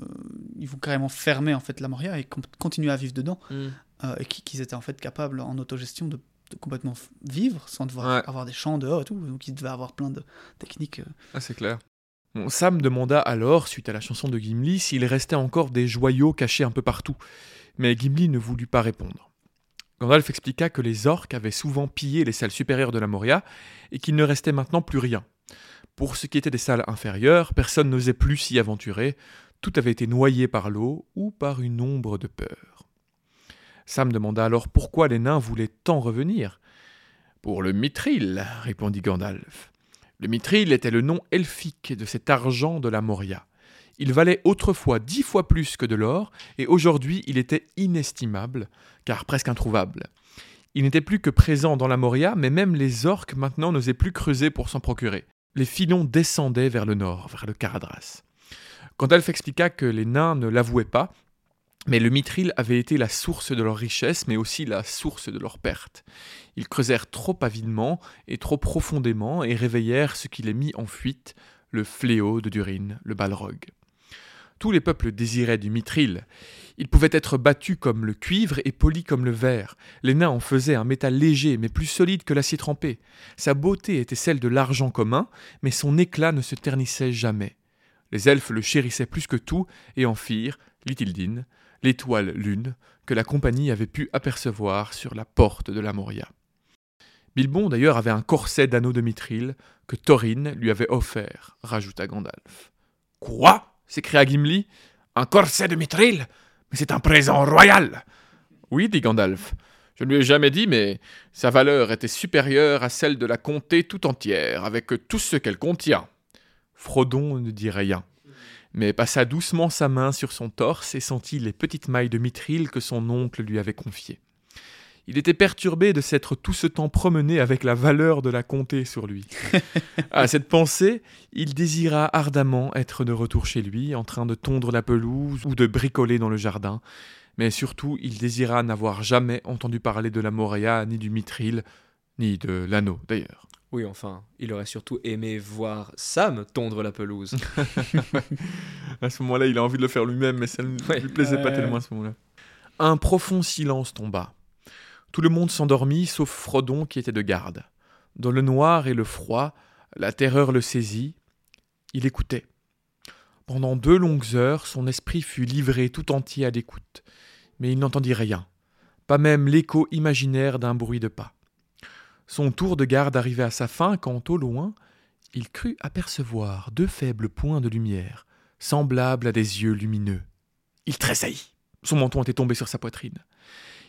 ils vont carrément fermer en fait la Moria et continuer à vivre dedans. Mm. euh, et qui- qu'ils étaient en fait capables en autogestion de, de complètement vivre sans devoir Ouais. avoir des champs dehors et tout. Donc ils devaient avoir plein de techniques. euh. Ah, c'est clair. Bon, Sam demanda alors, suite à la chanson de Gimli, s'il restait encore des joyaux cachés un peu partout. Mais Gimli ne voulut pas répondre. Gandalf expliqua que les orques avaient souvent pillé les salles supérieures de la Moria et qu'il ne restait maintenant plus rien. Pour ce qui était des salles inférieures, personne n'osait plus s'y aventurer, Tout avait été noyé par l'eau ou par une ombre de peur. Sam demanda alors pourquoi les nains voulaient tant revenir. Pour le mithril, répondit Gandalf. Le mithril était le nom elfique de cet argent de la Moria. Il valait autrefois dix fois plus que de l'or, et aujourd'hui il était inestimable, car presque introuvable. Il n'était plus que présent dans la Moria, mais même les orques maintenant n'osaient plus creuser pour s'en procurer. Les filons descendaient vers le nord, vers le Caradras. Gandalf expliqua que les nains ne l'avouaient pas, mais le mithril avait été la source de leur richesse, mais aussi la source de leur perte. Ils creusèrent trop avidement et trop profondément et réveillèrent ce qui les mit en fuite, le fléau de Durin, le Balrog. Tous les peuples désiraient du mithril. Il pouvait être battu comme le cuivre et poli comme le verre. Les nains en faisaient un métal léger mais plus solide que l'acier trempé. Sa beauté était celle de l'argent commun, mais son éclat ne se ternissait jamais. Les elfes le chérissaient plus que tout et en firent, Litildin, l'étoile lune que la compagnie avait pu apercevoir sur la porte de la Moria. Bilbon d'ailleurs avait un corset d'anneaux de mithril que Thorin lui avait offert, rajouta Gandalf. Quoi? s'écria Gimli. Un corset de mithril Mais c'est un présent royal Oui, dit Gandalf. Je ne lui ai jamais dit, mais sa valeur était supérieure à celle de la comté tout entière, avec tout ce qu'elle contient. Frodon ne dit rien, mais passa doucement sa main sur son torse et sentit les petites mailles de mithril que son oncle lui avait confiées. Il était perturbé de s'être tout ce temps promené avec la valeur de la comté sur lui. [LAUGHS] à cette pensée, il désira ardemment être de retour chez lui, en train de tondre la pelouse ou de bricoler dans le jardin, mais surtout il désira n'avoir jamais entendu parler de la Moréa, ni du mithril, ni de l'anneau d'ailleurs. Oui, enfin, il aurait surtout aimé voir Sam tondre la pelouse. [LAUGHS] à ce moment-là, il a envie de le faire lui-même, mais ça ne lui plaisait pas tellement à ce moment-là. Un profond silence tomba. Tout le monde s'endormit, sauf Frodon qui était de garde. Dans le noir et le froid, la terreur le saisit. Il écoutait. Pendant deux longues heures, son esprit fut livré tout entier à l'écoute, mais il n'entendit rien, pas même l'écho imaginaire d'un bruit de pas. Son tour de garde arrivait à sa fin quand, au loin, il crut apercevoir deux faibles points de lumière, semblables à des yeux lumineux. Il tressaillit. Son menton était tombé sur sa poitrine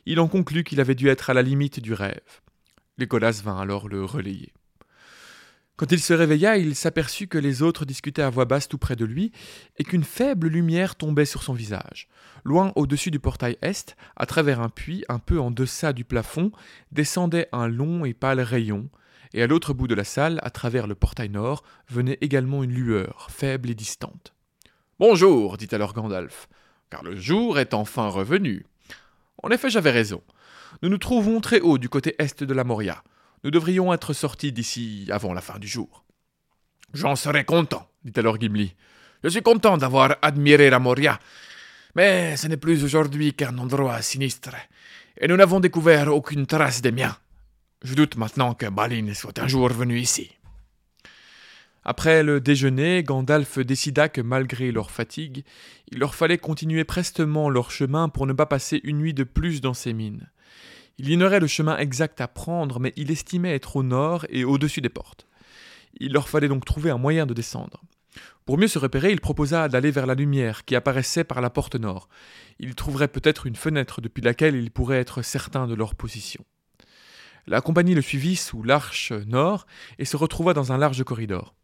il en conclut qu'il avait dû être à la limite du rêve. Légolas vint alors le relayer. Quand il se réveilla, il s'aperçut que les autres discutaient à voix basse tout près de lui, et qu'une faible lumière tombait sur son visage. Loin au-dessus du portail est, à travers un puits un peu en deçà du plafond, descendait un long et pâle rayon, et à l'autre bout de la salle, à travers le portail nord, venait également une lueur, faible et distante. Bonjour, dit alors Gandalf, car le jour est enfin revenu. En effet, j'avais raison. Nous nous trouvons très haut du côté est de la Moria. Nous devrions être sortis d'ici avant la fin du jour. J'en serais content, dit alors Gimli. Je suis content d'avoir admiré la Moria. Mais ce n'est plus aujourd'hui qu'un endroit sinistre, et nous n'avons découvert aucune trace des miens. Je doute maintenant que Balin soit un jour venu ici. Après le déjeuner, Gandalf décida que malgré leur fatigue, il leur fallait continuer prestement leur chemin pour ne pas passer une nuit de plus dans ces mines. Il ignorait le chemin exact à prendre, mais il estimait être au nord et au-dessus des portes. Il leur fallait donc trouver un moyen de descendre. Pour mieux se repérer, il proposa d'aller vers la lumière qui apparaissait par la porte nord. Il trouverait peut-être une fenêtre depuis laquelle il pourrait être certain de leur position. La compagnie le suivit sous l'arche nord et se retrouva dans un large corridor.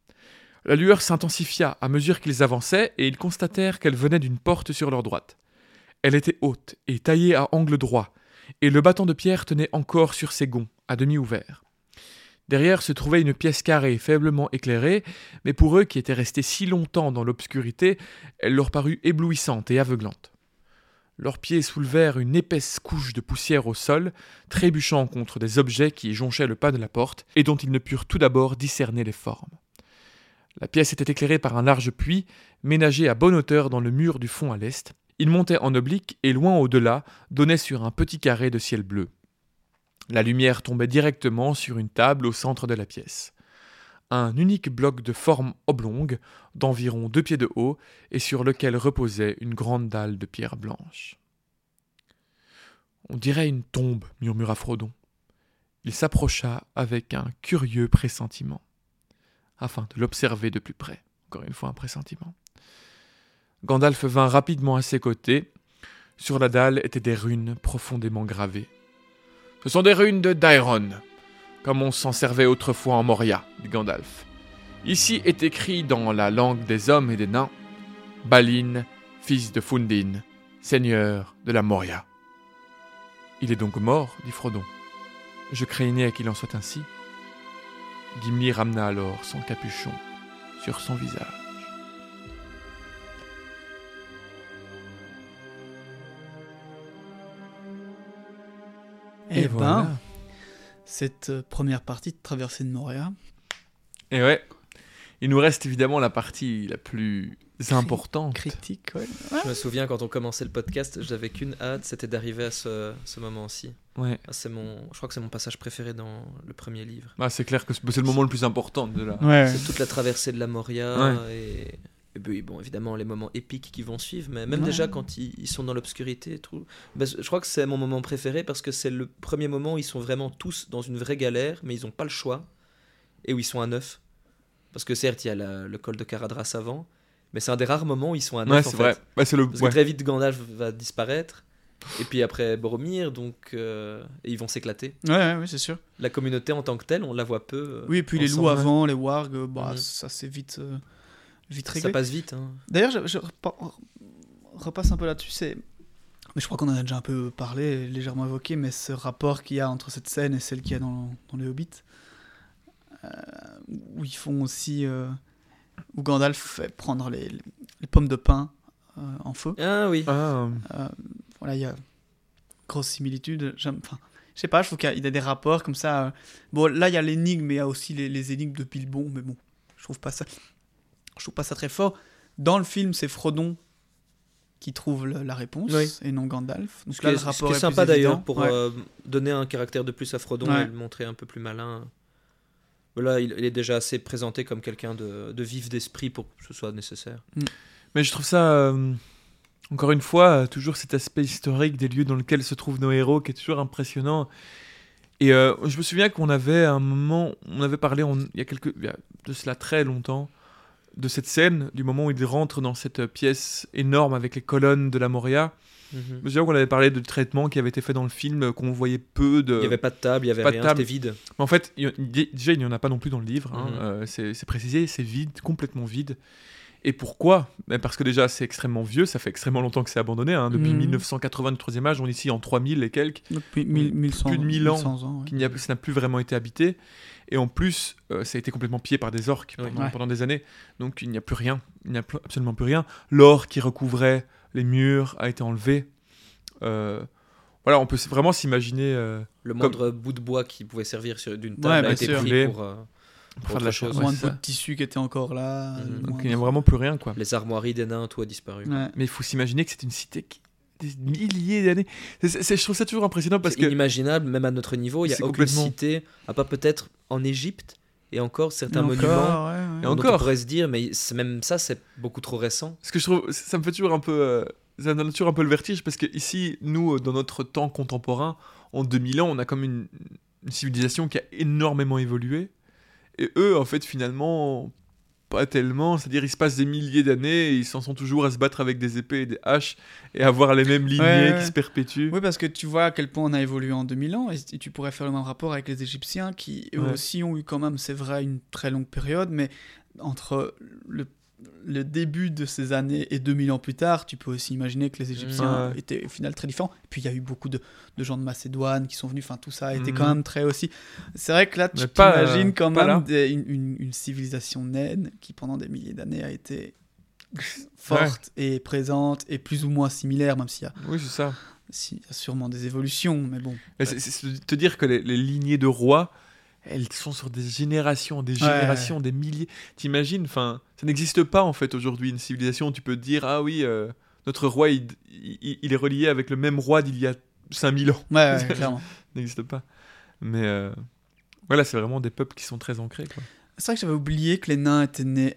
La lueur s'intensifia à mesure qu'ils avançaient et ils constatèrent qu'elle venait d'une porte sur leur droite. Elle était haute et taillée à angle droit, et le battant de pierre tenait encore sur ses gonds, à demi ouverts. Derrière se trouvait une pièce carrée, faiblement éclairée, mais pour eux qui étaient restés si longtemps dans l'obscurité, elle leur parut éblouissante et aveuglante. Leurs pieds soulevèrent une épaisse couche de poussière au sol, trébuchant contre des objets qui jonchaient le pas de la porte, et dont ils ne purent tout d'abord discerner les formes. La pièce était éclairée par un large puits, ménagé à bonne hauteur dans le mur du fond à l'est. Il montait en oblique et loin au-delà donnait sur un petit carré de ciel bleu. La lumière tombait directement sur une table au centre de la pièce. Un unique bloc de forme oblongue, d'environ deux pieds de haut, et sur lequel reposait une grande dalle de pierre blanche. On dirait une tombe, murmura Frodon. Il s'approcha avec un curieux pressentiment afin de l'observer de plus près. Encore une fois, un pressentiment. Gandalf vint rapidement à ses côtés. Sur la dalle étaient des runes profondément gravées. Ce sont des runes de Daeron, comme on s'en servait autrefois en Moria, dit Gandalf. Ici est écrit dans la langue des hommes et des nains Balin, fils de Fundin, seigneur de la Moria. Il est donc mort, dit Frodon. Je craignais qu'il en soit ainsi. Gimli ramena alors son capuchon sur son visage. Et, Et ben, voilà. cette euh, première partie de traversée de Moria, Et ouais, il nous reste évidemment la partie la plus importante. critique, ouais. Je me souviens quand on commençait le podcast, j'avais qu'une hâte, c'était d'arriver à ce, ce moment-ci. Ouais. Ah, c'est mon, je crois que c'est mon passage préféré dans le premier livre. Ah, c'est clair que c'est c'est le moment le plus important de la. Ouais. C'est toute la traversée de la Moria et, et puis, bon, évidemment les moments épiques qui vont suivre, mais même Ouais. déjà quand ils, ils sont dans l'obscurité et tout. ben, je crois que c'est mon moment préféré parce que c'est le premier moment où ils sont vraiment tous dans une vraie galère, mais ils n'ont pas le choix et où ils sont à neuf. Parce que certes, il y a la- le col de Caradras avant, mais c'est un des rares moments où ils sont à neuf. Ouais, c'est vrai. Bah, c'est le. Parce ouais. que très vite, Gandalf va disparaître. Et puis après Boromir, donc euh, et ils vont s'éclater. Ouais, ouais, ouais, c'est sûr. La communauté en tant que telle, on la voit peu. euh, Oui, et puis les loups avant, les wargs, bah, ça c'est vite, euh, vite Ça passe vite. hein. D'ailleurs, je, je repa- repasse un peu là-dessus. C'est, mais je crois qu'on en a déjà un peu parlé, légèrement évoqué, mais ce rapport qu'il y a entre cette scène et celle qu'il y a dans, dans les Hobbits, euh, où ils font aussi, euh, où Gandalf fait prendre les, les pommes de pin euh, en feu. Ah oui. Ah, Euh, voilà, il y a grosse similitude. J'aime- Enfin, je sais pas, je trouve qu'il y a- il y a des rapports comme ça. Bon, là, il y a l'énigme, mais il y a aussi les, les énigmes de Bilbon, mais bon, je trouve pas ça. Je trouve pas ça très fort. Dans le film, c'est Frodon qui trouve le- la réponse Oui. et non Gandalf. Donc Ce là, qui le ce rapport qui est est sympa d'ailleurs pour Ouais. euh, donner un caractère de plus à Frodon Ouais. et le montrer un peu plus malin. Voilà, il, il est déjà assez présenté comme quelqu'un de, de vif d'esprit pour que ce soit nécessaire. Mais je trouve ça, euh, encore une fois, euh, toujours cet aspect historique des lieux dans lesquels se trouvent nos héros qui est toujours impressionnant. Et euh, je me souviens qu'on avait à un moment, on avait parlé on- il y a quelques, il y a de cela très longtemps, de cette scène, du moment où il rentre dans cette pièce énorme avec les colonnes de la Moria. Mhm. Je me souviens qu'on avait parlé de traitement qui avait été fait dans le film, euh, qu'on voyait peu de. Il n'y avait pas de table, il n'y avait pas de rien, table. c'était vide. Mais en fait, il a- déjà, il n'y en a pas non plus dans le livre. hein, Mhm. euh, c'est c'est précisé, c'est vide, complètement vide. Et pourquoi? Ben Parce que déjà, c'est extrêmement vieux, ça fait extrêmement longtemps que c'est abandonné. hein, depuis Mhm. 1980 du troisième âge, on est ici en 3000 et quelques, Depuis mille- 1100, plus de mille ans 1100 ans. ouais. qu'il n'y a- ça n'a plus vraiment été habité. Et en plus, euh, ça a été complètement pillé par des orques pendant, Ouais. pendant des années. Donc il n'y a plus rien, il n'y a plus- absolument plus rien. L'or qui recouvrait les murs a été enlevé. Euh, voilà, on peut vraiment s'imaginer euh, Le moindre bout de bois qui pouvait servir sur- d'une table Ouais, a bien été sûr. pris pour, euh, pour faire de la chose. ouais, Moins de tissu qui étaient encore là. Euh, Donc il n'y a vraiment plus rien, quoi. les armoiries des nains, tout a disparu. Ouais. Mais il faut s'imaginer que c'est une cité qui des milliers d'années. Je trouve ça toujours impressionnant parce C'est que inimaginable, même à notre niveau, il n'y a aucune complètement- cité, à part peut-être en Égypte, et encore certains Et encore, monuments. ouais, ouais. Et encore. on pourrait se dire, mais même ça, c'est beaucoup trop récent. ce que je trouve, ça me fait toujours un peu, euh, ça me donne toujours un peu le vertige parce que ici, nous, euh, dans notre temps contemporain, en 2000 ans, on a comme une, une civilisation qui a énormément évolué. Et eux, en fait, finalement, pas tellement. C'est-à-dire, il se passe des milliers d'années et ils s'en sont toujours à se battre avec des épées et des haches et avoir les mêmes lignées Ouais, ouais. qui se perpétuent. Oui, parce que tu vois à quel point on a évolué en 2000 ans, et tu pourrais faire le même rapport avec les Égyptiens, qui eux Ouais. aussi ont eu quand même, c'est vrai, une très longue période, mais entre le, le début de ces années et 2000 ans plus tard, tu peux aussi imaginer que les Égyptiens Ouais. étaient au final très différents. Et puis il y a eu beaucoup de, de gens de Macédoine qui sont venus, enfin tout ça a été Mhm. quand même très aussi. C'est vrai que là, tu t'imagines euh, quand là. même des- une, une- une civilisation naine qui pendant des milliers d'années a été forte et présente et plus ou moins similaire, même s'il y a Oui, c'est ça. s'il y a sûrement des évolutions, mais bon. Mais c'est te dire que les, les lignées de rois, elles sont sur des générations, des Ouais. générations, des milliers. T'imagines, enfin, ça n'existe pas en fait aujourd'hui une civilisation où tu peux te dire ah oui, euh, notre roi il, il- il est relié avec le même roi d'il y a 5000 ans. Ouais, ouais, [LAUGHS] clairement. Ça n'existe pas. Mais euh, voilà, c'est vraiment des peuples qui sont très ancrés. C'est vrai que j'avais oublié que les nains étaient nés.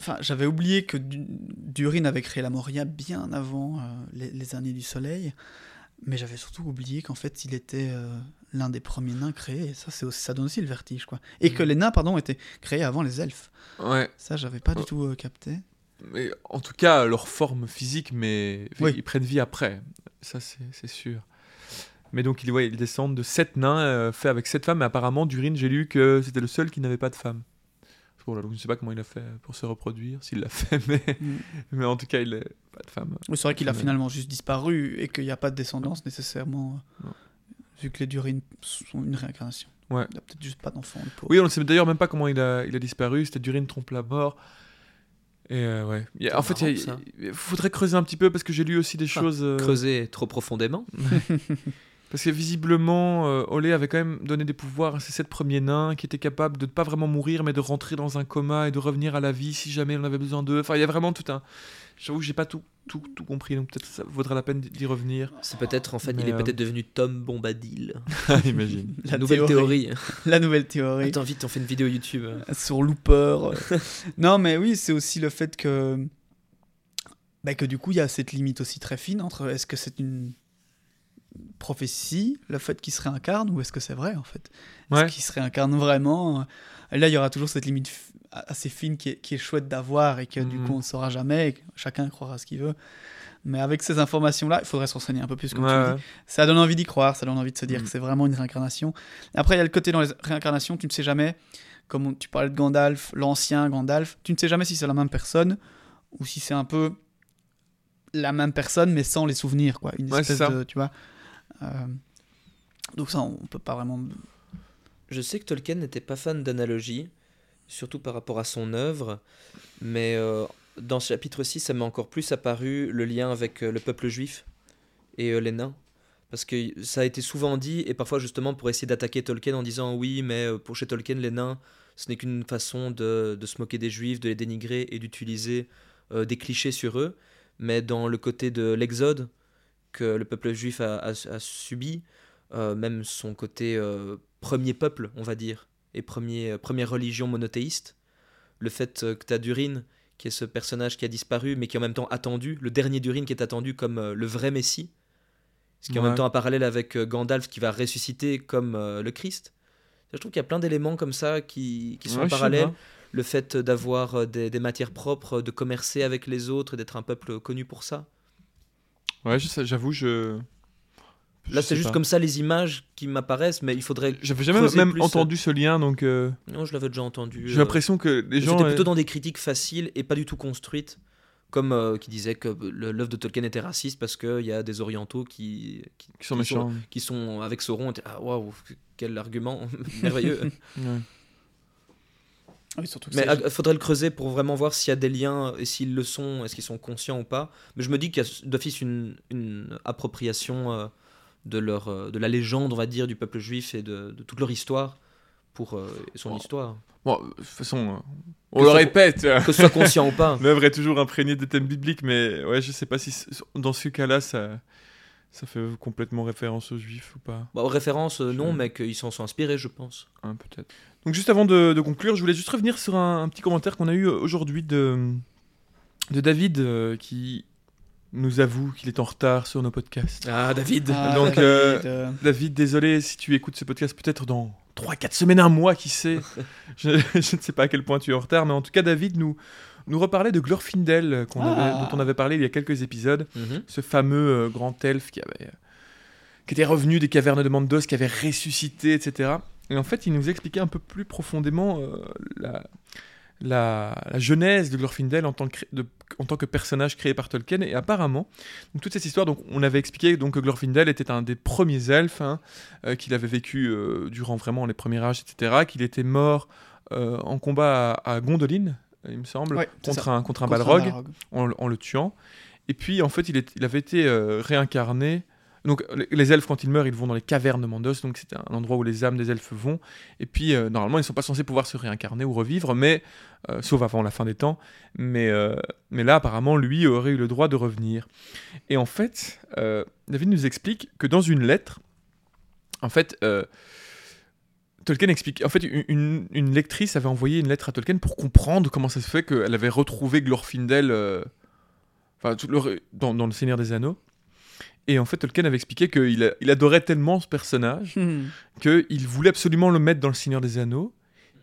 Enfin, j'avais oublié que Du- Durin avait créé la Moria bien avant euh, les, les années du Soleil. Mais j'avais surtout oublié qu'en fait, il était euh, l'un des premiers nains créés. Ça, c'est aussi- ça donne aussi le vertige, quoi. Et que Mhm. les nains, pardon, étaient créés avant les elfes. Ouais. Ça, j'avais pas du Oh. tout euh, capté. mais en tout cas, leur forme physique, mais Oui. ils prennent vie après. Ça, c'est sûr. Mais donc, ils, ouais, ils descendent de sept nains euh, faits avec sept femmes. Et apparemment, Durin, j'ai lu que c'était le seul qui n'avait pas de femme. Voilà, donc je ne sais pas comment il a fait pour se reproduire, s'il l'a [LAUGHS] fait, mais, Mm. mais en tout cas, il n'a pas de femme. Oui, c'est vrai qu'il a finalement juste disparu et qu'il n'y a pas de descendance nécessairement, euh, Non. Vu que les durines sont une réincarnation. Ouais. Il n'a peut-être juste pas d'enfant. Oui, on ne sait d'ailleurs même pas comment il a, il a disparu. C'était Durin trompe la mort. Et euh, ouais. Il a- en fait, il a- faudrait creuser un petit peu parce que j'ai lu aussi des Ah, choses. euh, Creuser trop profondément. [LAUGHS] Parce que visiblement, euh, Olé avait quand même donné des pouvoirs à ces sept premiers nains qui étaient capables de ne pas vraiment mourir, mais de rentrer dans un coma et de revenir à la vie si jamais on avait besoin d'eux. Enfin, il y a vraiment tout un. J'avoue que j'ai pas tout, tout, tout compris, donc peut-être ça vaudrait la peine d'y revenir. C'est peut-être, en fait, il Mais, est euh, peut-être devenu Tom Bombadil. [LAUGHS] Imagine. La Nouvelle théorie. [LAUGHS] La nouvelle théorie. Attends, vite, on fait une vidéo YouTube. sur Looper. [LAUGHS] non, mais oui, c'est aussi le fait que. bah, que du coup, il y a cette limite aussi très fine entre est-ce que c'est une prophétie, le fait qu'il se réincarne, ou est-ce que c'est vrai en fait? Est-ce Ouais. qu'il se réincarne vraiment? Et Là, il y aura toujours cette limite assez fine qui est, qui est chouette d'avoir et que du Mhm. coup, on ne saura jamais, et que chacun croira ce qu'il veut. Mais avec ces informations-là, il faudrait se renseigner un peu plus, comme tu le dis. Ça donne envie d'y croire, ça donne envie de se dire Mm. que c'est vraiment une réincarnation. Après, il y a le côté dans les réincarnations, tu ne sais jamais, comme on- tu parlais de Gandalf, l'ancien Gandalf, tu ne sais jamais si c'est la même personne ou si c'est un peu la même personne mais sans les souvenirs, quoi. Une Ouais, espèce c'est ça. de, tu vois. Euh, donc ça, on peut pas vraiment. Je sais que Tolkien n'était pas fan d'analogie, surtout par rapport à son œuvre, mais euh, dans ce chapitre 6, ça m'a encore plus apparu le lien avec euh, le peuple juif et euh, les nains. Parce que ça a été souvent dit, et parfois justement pour essayer d'attaquer Tolkien en disant oui, mais pour chez Tolkien, les nains, ce n'est qu'une façon de, de se moquer des juifs, de les dénigrer et d'utiliser des clichés sur eux. Mais dans le côté de l'Exode que le peuple juif a, subi, même son côté premier peuple, on va dire, et premier, euh, première religion monothéiste, le fait euh, que tu as Durin, qui est ce personnage qui a disparu, mais qui est en même temps attendu, le dernier Durin qui est attendu comme euh, le vrai Messie, ce qui est en même temps un parallèle avec Gandalf qui va ressusciter comme le Christ. Je trouve qu'il y a plein d'éléments comme ça qui, qui sont Ouais, en parallèle. Le fait d'avoir des, des matières propres, de commercer avec les autres d'être un peuple connu pour ça. Ouais, j'avoue, je. Là, c'est juste pas. comme ça les images qui m'apparaissent, mais il faudrait. J'avais jamais même plus, entendu ce lien, donc euh, Non, je l'avais déjà entendu. j'ai euh, l'impression que les gens. C'était euh, plutôt dans des critiques faciles et pas du tout construites, comme euh, qui disaient que le- l'œuvre de Tolkien était raciste parce qu'il y a des orientaux qui, qui, qui sont méchants. qui sont avec Sauron. et Ah waouh, quel argument [LAUGHS] merveilleux. [LAUGHS] Ouais. Oui, surtout que Mais il faudrait le creuser pour vraiment voir s'il y a des liens et s'ils le sont, est-ce qu'ils sont conscients ou pas. Mais je me dis qu'il y a d'office une, une appropriation euh, de, leur, euh, de la légende, on va dire, du peuple juif et de, de toute leur histoire pour euh, son histoire. Bon, de toute façon, euh, on Que le répète. [LAUGHS] Que ce soit conscient ou pas. [LAUGHS] L'œuvre est toujours imprégnée de thèmes bibliques, mais ouais, je sais pas si dans ce cas-là, ça, ça fait complètement référence aux juifs ou pas. Bon, référence, euh, non, mais qu'ils s'en sont inspirés, je pense. Hein, peut-être. Donc juste avant de, de conclure, je voulais juste revenir sur un, un petit commentaire qu'on a eu aujourd'hui de, de David euh, qui nous avoue qu'il est en retard sur nos podcasts. Ah, David Ah, Donc, David, euh, euh, David, désolé si tu écoutes ce podcast peut-être dans 3-4 semaines, un mois, qui sait. [LAUGHS] je, je ne sais pas à quel point tu es en retard, mais en tout cas, David nous, nous reparlait de Glorfindel, euh, Ah. avait- dont on avait parlé il y a quelques épisodes. Mhm. Ce fameux euh, grand elfe qui avait... qui était revenu des cavernes de Mandos, qui avait ressuscité, etc. Et en fait, il nous expliquait un peu plus profondément euh, la, la, la genèse de Glorfindel en tant, que, de- en tant que personnage créé par Tolkien. Et apparemment, donc, toute cette histoire, donc, on avait expliqué donc, que Glorfindel était un des premiers elfes, hein, euh, qu'il avait vécu euh, durant vraiment les premiers âges, etc. Qu'il était mort euh, en combat à, à Gondolin, il me semble, Ouais, contre, ça. un, contre un contre Balrog en, le- en le tuant. Et puis, en fait, il, est- il avait été réincarné. Donc, les, elfes, quand ils meurent, ils vont dans les cavernes de Mandos. Donc, c'est un endroit où les âmes des elfes vont. Et puis, euh, normalement, ils ne sont pas censés pouvoir se réincarner ou revivre, mais euh, sauf avant la fin des temps. Mais, euh, mais là, apparemment, lui aurait eu le droit de revenir. Et en fait, David nous explique que dans une lettre, en fait, Tolkien explique. En fait, une, lectrice avait envoyé une lettre à Tolkien pour comprendre comment ça se fait qu'elle avait retrouvé Glorfindel dans Le Seigneur des Anneaux. Et en fait, Tolkien avait expliqué qu'il il adorait tellement ce personnage Hmm. qu'il voulait absolument le mettre dans Le Seigneur des Anneaux,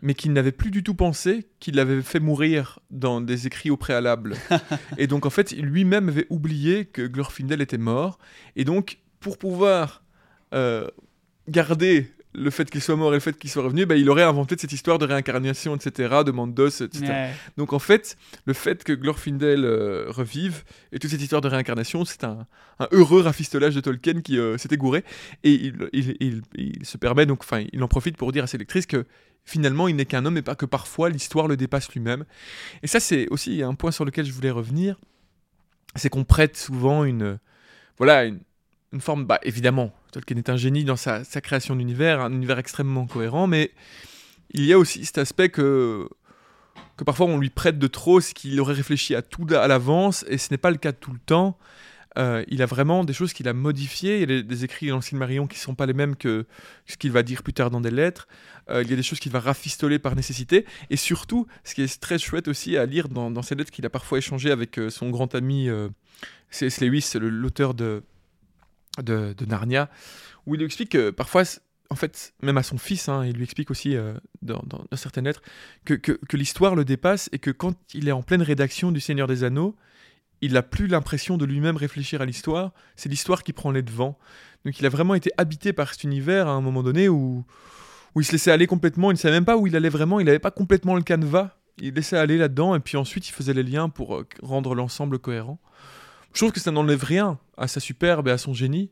mais qu'il n'avait plus du tout pensé qu'il l'avait fait mourir dans des écrits au préalable. [LAUGHS] et donc en fait, lui-même avait oublié que Glorfindel était mort. Et donc, pour pouvoir euh, garder le fait qu'il soit mort et le fait qu'il soit revenu, bah, il aurait inventé cette histoire de réincarnation, etc., de Mandos, etc. Ouais. Donc en fait, le fait que Glorfindel euh, revive et toute cette histoire de réincarnation, c'est un, un heureux rafistolage de Tolkien qui euh, s'était gouré. Et il, il- il- il se permet, donc, enfin, il en profite pour dire à ses lectrices que finalement, il n'est qu'un homme et pas que parfois l'histoire le dépasse lui-même. Et ça, c'est aussi un point sur lequel je voulais revenir. C'est qu'on prête souvent une. Voilà, une, une forme. Bah, évidemment, Tolkien est un génie dans sa, création d'univers, un univers extrêmement cohérent, mais il y a aussi cet aspect que que parfois on lui prête de trop, ce qu'il aurait réfléchi à tout à l'avance, et ce n'est pas le cas tout le temps. Euh, il a vraiment des choses qu'il a modifiées. Il y a des, écrits dans le Silmarillion qui ne sont pas les mêmes que ce qu'il va dire plus tard dans des lettres. Euh, il y a des choses qu'il va rafistoler par nécessité. Et surtout, ce qui est très chouette aussi à lire dans, ces lettres qu'il a parfois échangées avec euh, son grand ami C.S. Lewis, c'est le- l'auteur de, de, Narnia, où il lui explique que parfois, en fait, même à son fils, hein, il lui explique aussi euh, dans certaines lettres que, que- que l'histoire le dépasse et que quand il est en pleine rédaction du Seigneur des Anneaux, il n'a plus l'impression de lui-même réfléchir à l'histoire, c'est l'histoire qui prend les devants. Donc il a vraiment été habité par cet univers à un moment donné où, où il se laissait aller complètement, il ne savait même pas où il allait vraiment, il n'avait pas complètement le canevas, il laissait aller là-dedans et puis ensuite il faisait les liens pour euh, rendre l'ensemble cohérent. Je trouve que ça n'enlève rien à sa superbe et à son génie,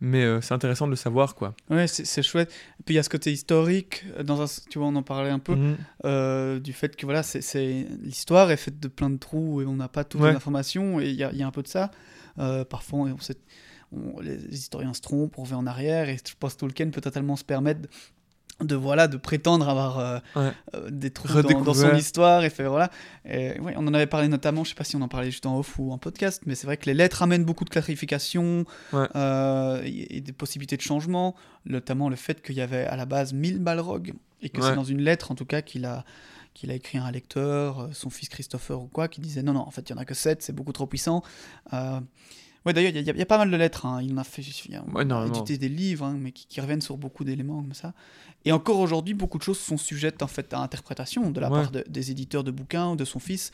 mais euh, c'est intéressant de le savoir quoi. Ouais, c'est chouette. Et puis il y a ce côté historique, euh, dans un, tu vois, on en parlait un peu, Mhm. euh, du fait que voilà, c'est- l'histoire est faite de plein de trous et on n'a pas toutes Ouais. les informations, et il y a, il y a un peu de ça. Euh, parfois, on les historiens se trompent, on revient en arrière, et je pense que Tolkien peut totalement se permettre de voilà de prétendre avoir euh, Ouais. euh, des trous dans, dans son histoire et fait voilà et, ouais, on en avait parlé notamment je sais pas si on en parlait juste en off ou en podcast mais c'est vrai que les lettres amènent beaucoup de clarifications Ouais. euh, et, et des possibilités de changement notamment le fait qu'il y avait à la base 1000 balrogs et que c'est dans une lettre en tout cas qu'il a qu'il a écrit à un lecteur, son fils Christopher ou quoi, qui disait non, non, en fait, il y en a que 7, c'est beaucoup trop puissant. Ouais, d'ailleurs, il y, a- il y a pas mal de lettres. hein. Il en a fait, il a Ouais, édité des livres, hein, mais qui, qui reviennent sur beaucoup d'éléments comme ça. Et encore aujourd'hui, beaucoup de choses sont sujettes en fait à interprétation de la Ouais. part de- des éditeurs de bouquins ou de son fils.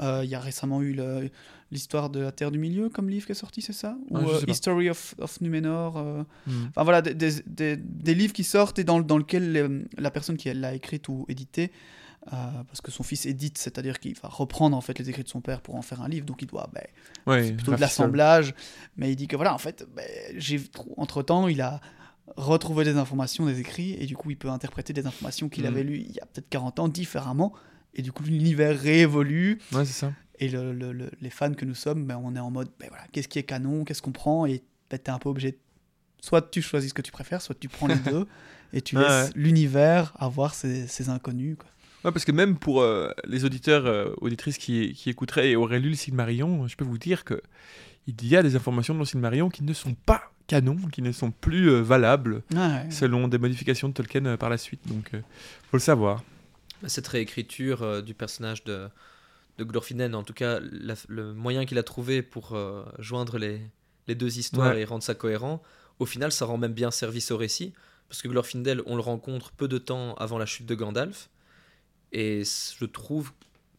Euh, Il y a récemment eu l'histoire de la Terre du Milieu comme livre qui est sorti, c'est ça? Ou Ah, euh. History of, of Numenor euh, Mhm. Enfin voilà, des, des- des- des livres qui sortent et dans, dans lesquels la personne qui l'a écrit ou édité, parce que son fils édite, c'est-à-dire qu'il va reprendre en fait les écrits de son père pour en faire un livre, donc il doit, Ouais, c'est plutôt de l'assemblage, mais il dit que voilà, en fait, ben, j'ai entre temps, il a retrouvé des informations, des écrits, et du coup, il peut interpréter des informations qu'il Mhm. avait lues il y a peut-être 40 ans différemment, et du coup, l'univers réévolue, Ouais, c'est ça. et le- le- le- les fans que nous sommes, ben, on est en mode, ben, voilà, qu'est-ce qui est canon, qu'est-ce qu'on prend, et t'es un peu obligé. de- Soit tu choisis ce que tu préfères, soit tu prends les [LAUGHS] deux, et tu laisses ouais. l'univers avoir ses, ses inconnus. Quoi. Ouais, parce que même pour euh, les auditeurs, euh, auditrices qui, qui écouteraient et auraient lu le Silmarillion, je peux vous dire que il y a des informations dans le Silmarillion qui ne sont pas canon, qui ne sont plus euh, valables Ouais. selon des modifications de Tolkien euh, par la suite. Donc, euh, faut le savoir. Cette réécriture euh, du personnage de, de Glorfindel, en tout cas, la- le moyen qu'il a trouvé pour euh, joindre les, les deux histoires Ouais. et rendre ça cohérent, au final, ça rend même bien service au récit. Parce que Glorfindel, on le rencontre peu de temps avant la chute de Gandalf. Et je trouve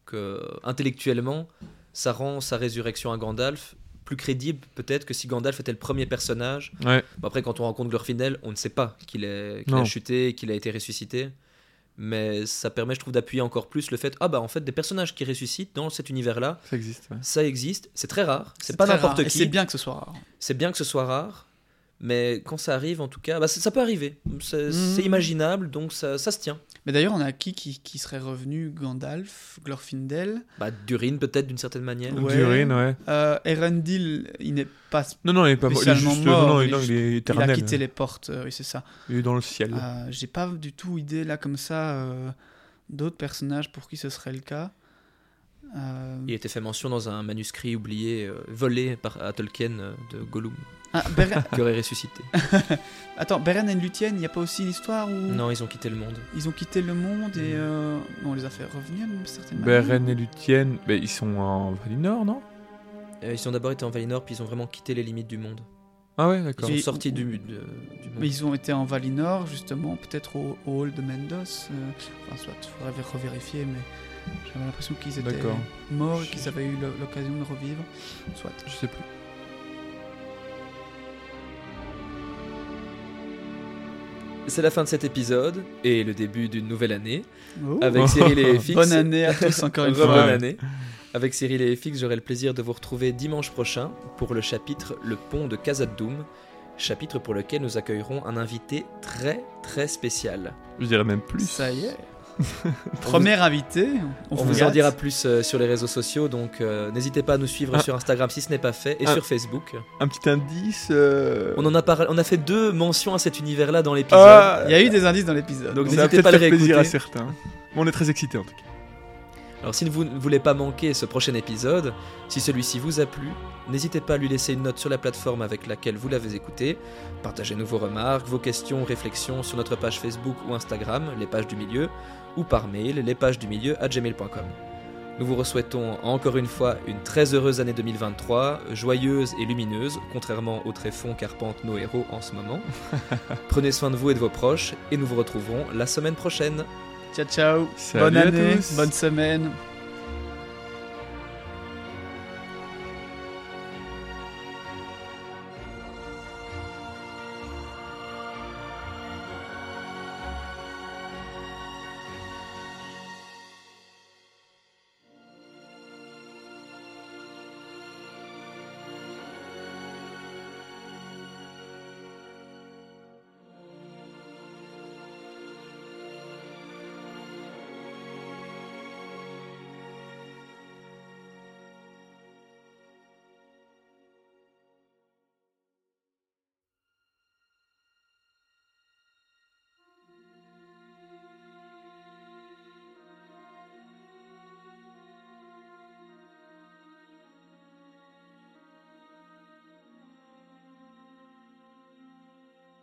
que, intellectuellement, ça rend sa résurrection à Gandalf plus crédible, peut-être, que si Gandalf était le premier personnage Ouais. Bon, après, quand on rencontre Glorfindel, on ne sait pas qu'il est- qu'il a chuté, qu'il a été ressuscité. Mais ça permet, je trouve, d'appuyer encore plus le fait ah bah en fait des personnages qui ressuscitent dans cet univers-là, Ça existe. ouais. ça existe, c'est très rare, c'est pas n'importe qui, C'est bien que ce soit rare. c'est bien que ce soit rare, mais quand ça arrive en tout cas, bah, ça, ça peut arriver, c'est Mhm. imaginable donc ça, ça se tient. Mais d'ailleurs, on a qui, qui qui serait revenu? Gandalf, Glorfindel? Bah Durin peut-être d'une certaine manière. Ouais. Durin, ouais. euh, Erendil, il n'est pas. Non, non, il est pas mort. Il est juste. mort, non, non, il il, est non, il est Il éternel. a quitté les portes, euh, oui, c'est ça. Il est dans le ciel. Euh, J'ai pas du tout idée là comme ça euh, d'autres personnages pour qui ce serait le cas. Euh, Il était fait mention dans un manuscrit oublié, euh, volé par à Tolkien euh, de Gollum, ah, Beren- qui [LAUGHS] aurait ressuscité. [LAUGHS] Attends, Beren et Luthien, il n'y a pas aussi une histoire où non, ils ont quitté le monde. ils ont quitté le monde et euh, on les a fait revenir d'une certaine manière Beren et Luthien, ben, ils sont en Valinor, non? Euh, ils ont d'abord été en Valinor, puis ils ont vraiment quitté les limites du monde. Ah ouais, Ils d'accord. sont Et- sortis du, de- du monde. Mais ils ont été en Valinor, justement, peut-être au, au hall de Mendos. euh, enfin, soit, il faudrait revérifier, mais j'avais l'impression qu'ils étaient morts et qu'ils avaient eu l'occasion de revivre. Soit. Je sais plus. C'est la fin de cet épisode et le début d'une nouvelle année. Oh. Avec Cyril et [LAUGHS] FX. Bonne année à tous [LAUGHS] encore une fois. bonne année. Avec Cyril et FX, j'aurai le plaisir de vous retrouver dimanche prochain pour le chapitre Le pont de Khazad-dûm, chapitre pour lequel nous accueillerons un invité très très spécial. Je dirais même plus. Ça y est. [LAUGHS] Premier invité. On, On, vous en dira plus euh, sur les réseaux sociaux, donc euh, n'hésitez pas à nous suivre Ah. sur Instagram si ce n'est pas fait et Ah. sur Facebook. Un petit indice. euh, On en a parlé, on a fait deux mentions à cet univers-là dans l'épisode. Ah, Il y a eu des indices dans l'épisode. Donc, n'hésitez pas à le plaisir à réécouter. certains. On est très excités en tout cas. Alors si vous ne voulez pas manquer ce prochain épisode, si celui-ci vous a plu, n'hésitez pas à lui laisser une note sur la plateforme avec laquelle vous l'avez écouté. Partagez-nous vos remarques, vos questions, réflexions sur notre page Facebook ou Instagram, les pages du milieu, ou par mail, les pages du milieu à gmail.com. Nous vous souhaitons encore une fois une très heureuse année 2023, joyeuse et lumineuse, contrairement au tréfonds qu'arpentent nos héros en ce moment. [LAUGHS] Prenez soin de vous et de vos proches, et nous vous retrouverons la semaine prochaine. Ciao, ciao. Salut bonne à année, tous. bonne semaine.